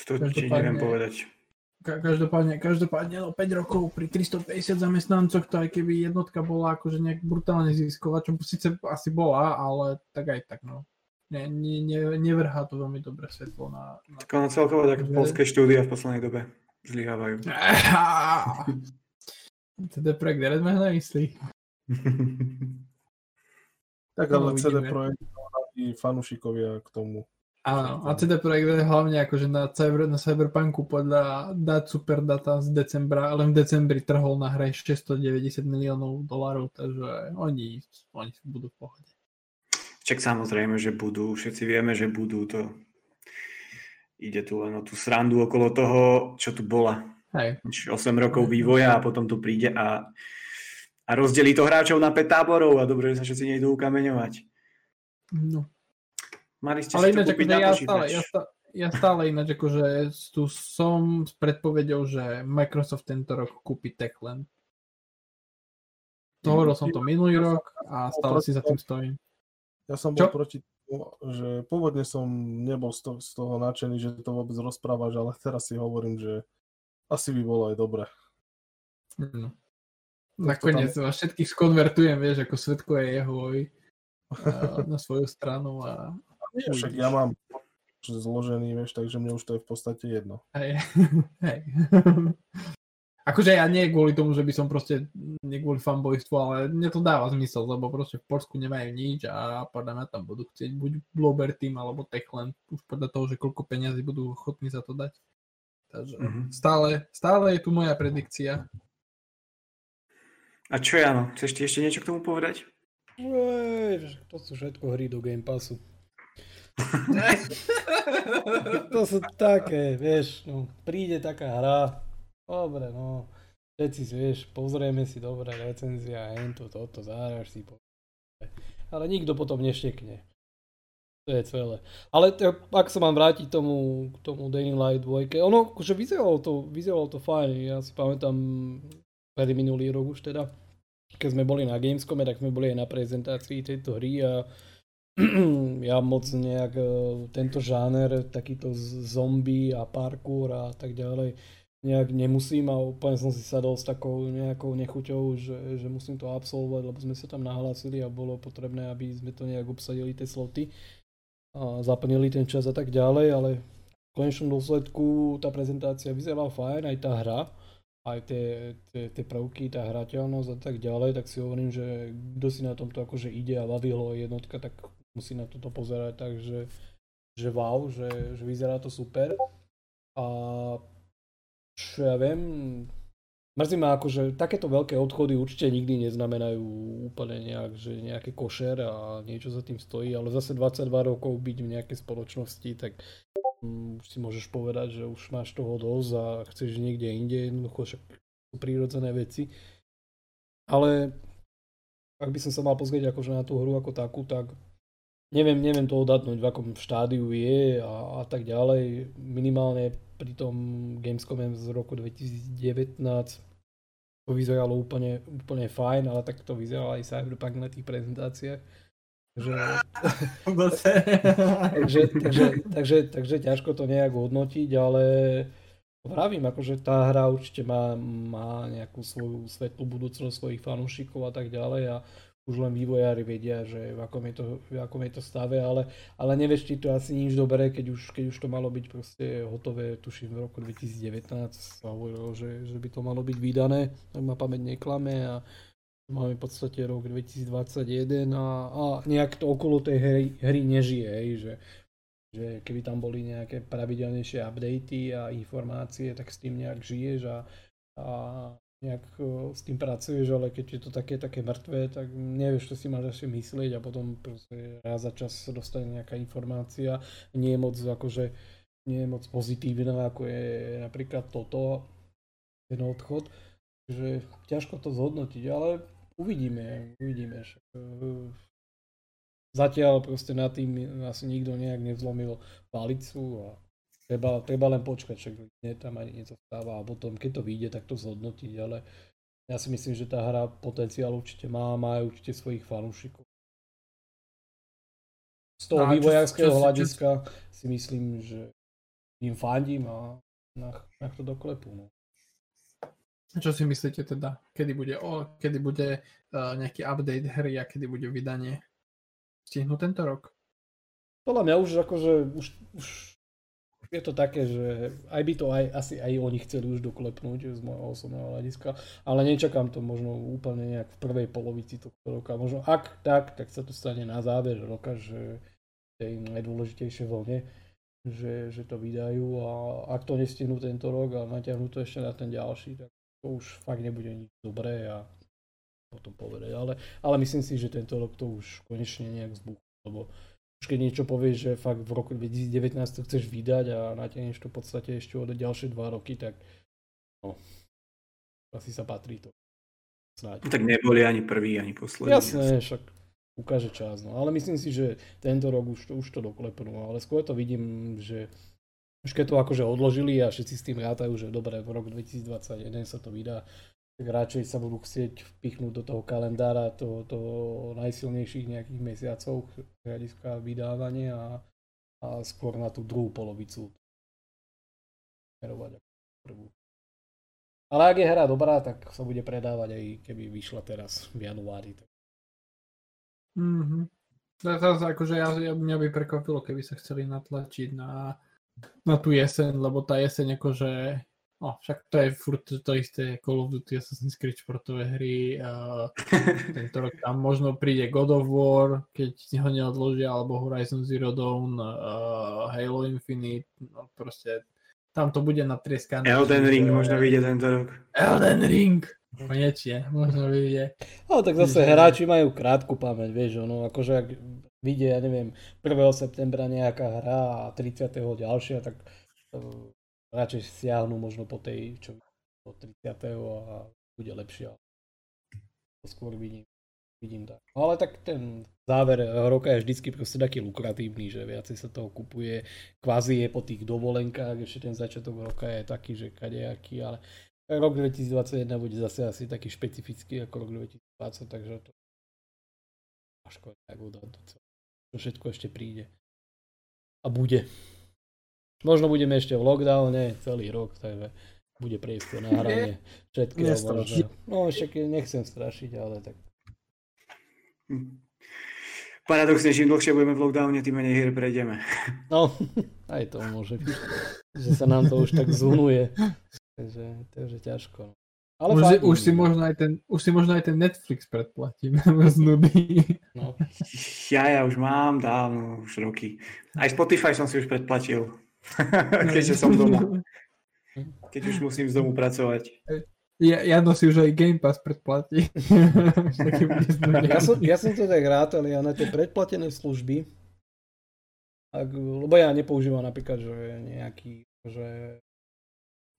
To ti neviem povedať. Každopádne, každopádne no 5 rokov pri 350 zamestnancoch, to aj keby jednotka bola akože nejak brutálne zisková, čo síce asi bola, ale tak aj tak no. Ne, ne, ne, nevrhá to veľmi dobre svetlo na... na tak ono celkovo tak polské štúdia v poslednej dobe zlyhávajú. CD Projekt Red ma nemyslí. tak ale CD Projekt i fanúšikovia k tomu Áno, a CD Projekt je hlavne akože na, cyber, na Cyberpunku podľa dát Superdata z decembra, len v decembri trhol na hre 690 miliónov dolárov, takže oni, oni budú v pohode. Čak samozrejme, že budú, všetci vieme, že budú to. Ide tu len o tú srandu okolo toho, čo tu bola. Hej. 8 rokov vývoja a potom tu príde a, a rozdelí to hráčov na 5 táborov a dobre, že sa všetci nejdú ukameňovať. No. Mali ste Ale ináč, akože ja, stále, ja, stále, ja stále ináč akože tu som s predpovedou, že Microsoft tento rok kúpi Techland. To hovoril som to minulý rok a stále si za tým stojím. Ja som bol Čo? proti že pôvodne som nebol z toho, z toho nadšený, že to vôbec rozprávaš, ale teraz si hovorím, že asi by bolo aj dobre. No. Nakoniec tam... všetkých skonvertujem, vieš, ako svetko je jeho na svoju stranu a nie, však ja mám zložený, vieš, takže mne už to je v podstate jedno. Hej, hej. Akože ja nie kvôli tomu, že by som proste, nie kvôli fanboystvu, ale mne to dáva zmysel, lebo proste v Polsku nemajú nič a podľa mňa tam budú chcieť buď Bloober Team alebo Techland, už podľa toho, že koľko peňazí budú ochotní za to dať. Takže mm-hmm. stále, stále je tu moja predikcia. A čo ja, no? Chceš ti ešte niečo k tomu povedať? Ej, to sú všetko hry do Game Passu to sú také, vieš, no, príde taká hra, dobre, no, všetci si, vieš, pozrieme si dobre recenzia, hento, toto, zahráš si, po... ale nikto potom neštekne. To je celé. Ale t- ak sa mám vrátiť tomu, k tomu Dying Light 2, ono, že vyzeralo to, vyzeralo to fajn, ja si pamätám, pred minulý rok už teda, keď sme boli na Gamescome, tak sme boli aj na prezentácii tejto hry a ja moc nejak e, tento žáner, takýto zombie a parkour a tak ďalej, nejak nemusím a úplne som si sadol s takou nejakou nechuťou, že, že musím to absolvovať, lebo sme sa tam nahlásili a bolo potrebné, aby sme to nejak obsadili tie sloty a zaplnili ten čas a tak ďalej, ale v konečnom dôsledku tá prezentácia vyzerala fajn, aj tá hra, aj tie, tie, tie prvky, tá hrateľnosť a tak ďalej, tak si hovorím, že kto si na tomto akože ide a bavilo jednotka, tak musí na toto pozerať tak, že, že wow, že, že vyzerá to super. A čo ja viem, mrzí ma ako, že takéto veľké odchody určite nikdy neznamenajú úplne nejak, že nejaké košer a niečo za tým stojí, ale zase 22 rokov byť v nejakej spoločnosti, tak um, už si môžeš povedať, že už máš toho dosť a chceš niekde inde, jednoducho však sú prírodzené veci. Ale ak by som sa mal pozrieť akože na tú hru ako takú, tak neviem, neviem to odhadnúť, v akom štádiu je a, a tak ďalej. Minimálne pri tom Gamescome z roku 2019 to vyzeralo úplne, úplne fajn, ale tak to vyzeralo aj Cyberpunk na tých prezentáciách. Takže, takže, takže, takže, takže ťažko to nejak hodnotiť, ale vravím, akože tá hra určite má, má nejakú svoju svetlú budúcnosť svojich fanúšikov a tak ďalej a už len vývojári vedia, že v akom je to, v akom je to stave, ale, ale nevieš ti to asi nič dobré, keď už, keď už to malo byť proste hotové, tuším v roku 2019 sa hovorilo, že, že by to malo byť vydané, ak ma pamäť neklame a máme v podstate rok 2021 a, a nejak to okolo tej hry, hry nežije, hej, že, že keby tam boli nejaké pravidelnejšie updaty a informácie, tak s tým nejak žiješ a, a nejak s tým pracuješ, ale keď je to také, také mŕtve, tak nevieš, čo si máš ešte myslieť a potom proste raz za čas dostane nejaká informácia, nie je moc akože, nie je moc pozitívna, ako je napríklad toto, ten odchod, že ťažko to zhodnotiť, ale uvidíme, uvidíme. Však, zatiaľ proste na tým asi nikto nejak nevzlomil palicu a Treba, treba len počkať, však nie tam ani nezostáva a potom keď to vyjde, tak to zhodnotiť, ale ja si myslím, že tá hra potenciál určite má, má aj určite svojich fanúšikov. Z toho no, vývojárskeho hľadiska čo... si myslím, že im fandím a na, na to doklepu. No. Čo si myslíte teda? Kedy bude, o, kedy bude uh, nejaký update hry a kedy bude vydanie? Stihnú tento rok? Podľa mňa už akože už, už je to také, že aj by to aj, asi aj oni chceli už doklepnúť z môjho osobného hľadiska, ale nečakám to možno úplne nejak v prvej polovici tohto roka. Možno ak tak, tak sa to stane na záver roka, že tej najdôležitejšie vlne, že, že to vydajú a ak to nestihnú tento rok a natiahnu to ešte na ten ďalší, tak to už fakt nebude nič dobré a potom povedať. Ale, ale myslím si, že tento rok to už konečne nejak zbuchlo, lebo už keď niečo povieš, že fakt v roku 2019 to chceš vydať a natiahneš to v podstate ešte o ďalšie dva roky, tak no, asi sa patrí to. Snáď. Tak neboli ani prvý, ani posledný. Jasné, však ukáže čas. No. Ale myslím si, že tento rok už to, už to doklepnú. Ale skôr to vidím, že už keď to akože odložili a všetci s tým rátajú, že dobre, v rok 2021 sa to vydá, tak radšej sa budú chcieť vpichnúť do toho kalendára to, to najsilnejších nejakých mesiacov hľadiska vydávania a, a skôr na tú druhú polovicu smerovať prvú. Ale ak je hra dobrá, tak sa bude predávať aj keby vyšla teraz v januári. Mm-hmm. Teraz akože ja, ja, mňa by prekvapilo, keby sa chceli natlačiť na, na tú jeseň, lebo tá jeseň akože No, však to je furt to isté Call of Duty, Assassin's Creed športové hry. Uh, tento rok tam možno príde God of War, keď ho neodložia, alebo Horizon Zero Dawn, uh, Halo Infinite, no proste tam to bude natrieskané. Elden Ring že... možno vyjde tento rok. Elden Ring! Konečne, možno vyjde. No tak zase hráči majú krátku pamäť, vieš, no akože ak vyjde, ja neviem, 1. septembra nejaká hra a 30. ďalšia, tak radšej siahnu možno po tej, čo po 30. a bude lepšia. To skôr vidím, vidím tak. No ale tak ten záver roka je vždycky proste taký lukratívny, že viacej sa toho kupuje. Kvázi je po tých dovolenkách, ešte ten začiatok roka je taký, že kadejaký, ale rok 2021 bude zase asi taký špecifický ako rok 2020, takže to ťažko tak udať to To všetko ešte príde. A bude. Možno budeme ešte v lockdowne celý rok, takže bude priestor na hranie všetkého. No však nechcem strašiť, ale tak. Paradoxne, čím dlhšie budeme v lockdowne, tým menej hier prejdeme. No, aj to môže byť, že sa nám to už tak zunuje. Takže, takže ťažko. No. Ale už, už, si možno aj ten, už si možno aj ten Netflix predplatím z nudy. No. Ja, ja už mám dávno, už roky. Aj Spotify som si už predplatil. Keďže som doma. Keď už musím z domu pracovať. Ja, Jano si už aj Game Pass predplatí. ja, som, ja som to tak rád, ale ja na tie predplatené služby, ak, lebo ja nepoužívam napríklad, že nejaký, že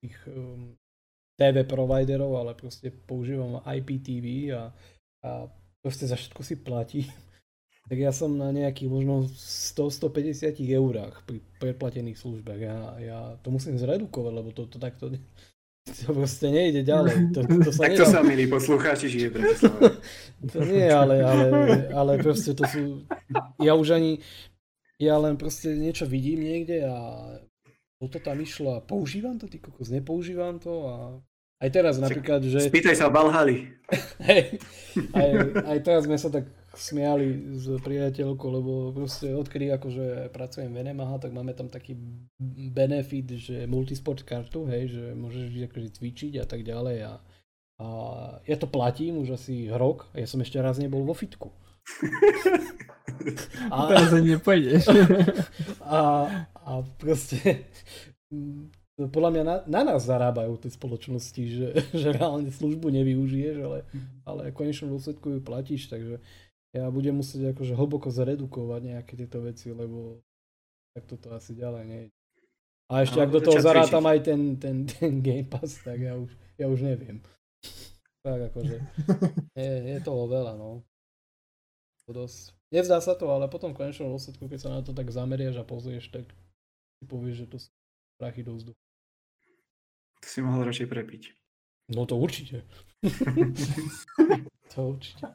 tých um, TV providerov, ale proste používam IPTV a, a proste za všetko si platí tak ja som na nejakých možno 100-150 eurách pri preplatených službách. Ja, ja to musím zredukovať, lebo to, to takto to proste nejde ďalej. To, to sa tak to sa, milí poslucháči, žije Bratislava. to nie, ale, ale, ale proste to sú... Ja už ani... Ja len proste niečo vidím niekde a toto tam išlo a používam to, ty kokos, nepoužívam to a aj teraz napríklad, že... Spýtaj sa. Hej, aj, aj teraz sme sa tak smiali s priateľkou, lebo proste odkedy akože pracujem v NMH, tak máme tam taký benefit, že multisport kartu, hej, že môžeš akože cvičiť a tak ďalej a, a ja to platím už asi rok a ja som ešte raz nebol vo fitku. a, teraz nepôjdeš. a, a proste podľa mňa na, na nás zarábajú tie spoločnosti, že, že reálne službu nevyužiješ, ale, ale v konečnom dôsledku ju platíš, takže ja budem musieť akože hlboko zredukovať nejaké tieto veci, lebo tak toto asi ďalej nie A ešte no, ak do toho zarátam aj ten, ten, ten Game Pass, tak ja už, ja už neviem. Tak akože, je, je toho veľa, no. Dosť. Nezdá sa to, ale potom v konečnom dôsledku, keď sa na to tak zameriaš a pozrieš, tak si povieš, že to sú prachy do vzduchu. To si mohol radšej prepiť. No to určite. to určite.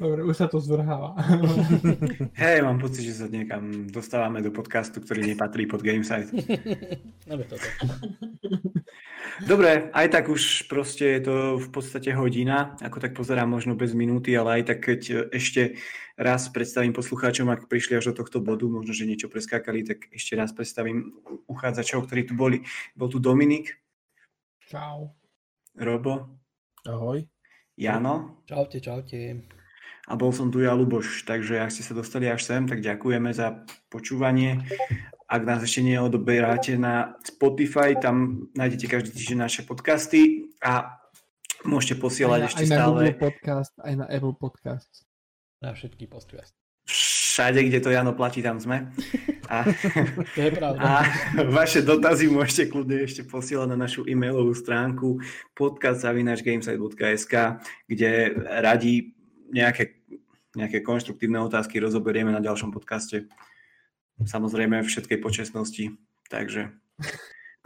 Dobre, už sa to zvrháva. Hej, mám pocit, že sa niekam dostávame do podcastu, ktorý nepatrí pod Gamesite. Dobre, aj tak už proste je to v podstate hodina, ako tak pozerám možno bez minúty, ale aj tak keď ešte raz predstavím poslucháčom, ak prišli až do tohto bodu, možno, že niečo preskákali, tak ešte raz predstavím uchádzačov, ktorí tu boli. Bol tu Dominik. Čau. Robo. Ahoj. Jano. Čaute, čaute a bol som tu ja Luboš. Takže ak ste sa dostali až sem, tak ďakujeme za počúvanie. Ak nás ešte neodoberáte na Spotify, tam nájdete každý týždeň naše podcasty a môžete posielať aj na, ešte aj stále. Na Google Podcast, aj na Apple Podcast. Na všetky podcasty. Všade, kde to Jano platí, tam sme. A, to je pravda. A vaše dotazy môžete kľudne ešte posielať na našu e-mailovú stránku podcast.gamesite.sk, kde radi nejaké, nejaké konštruktívne otázky rozoberieme na ďalšom podcaste. Samozrejme v všetkej počesnosti. Takže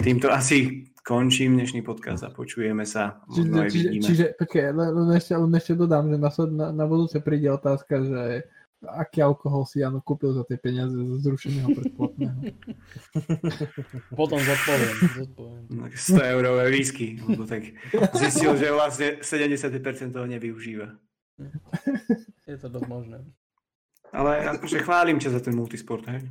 týmto asi končím dnešný podcast a počujeme sa. Čiže, čiže, čiže počkej, len, ešte, len ešte dodám, že na, na, na budúce príde otázka, že aký alkohol si Jano kúpil za tie peniaze zo zrušeného predplatného. Potom zodpoviem. zodpoviem. 100 eurové výsky, lebo tak zistil, že vlastne 70% toho nevyužíva. Je to dosť možné. Ale akože chválim ťa za ten multisport, hej.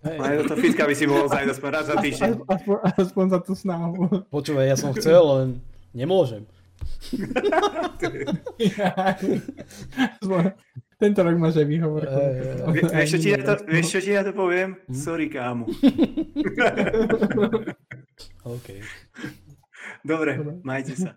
Hej. Aj to fitka by si mohol zajť aspoň raz za týždeň. Aspoň, aspoň za tú snahu. Počúvaj, ja som chcel, len nemôžem. Tento rok máš aj výhovor. Vieš, čo ti ja to, vieš, čo ti ja to poviem? Hm? Sorry, kámo. OK. Dobre, majte sa.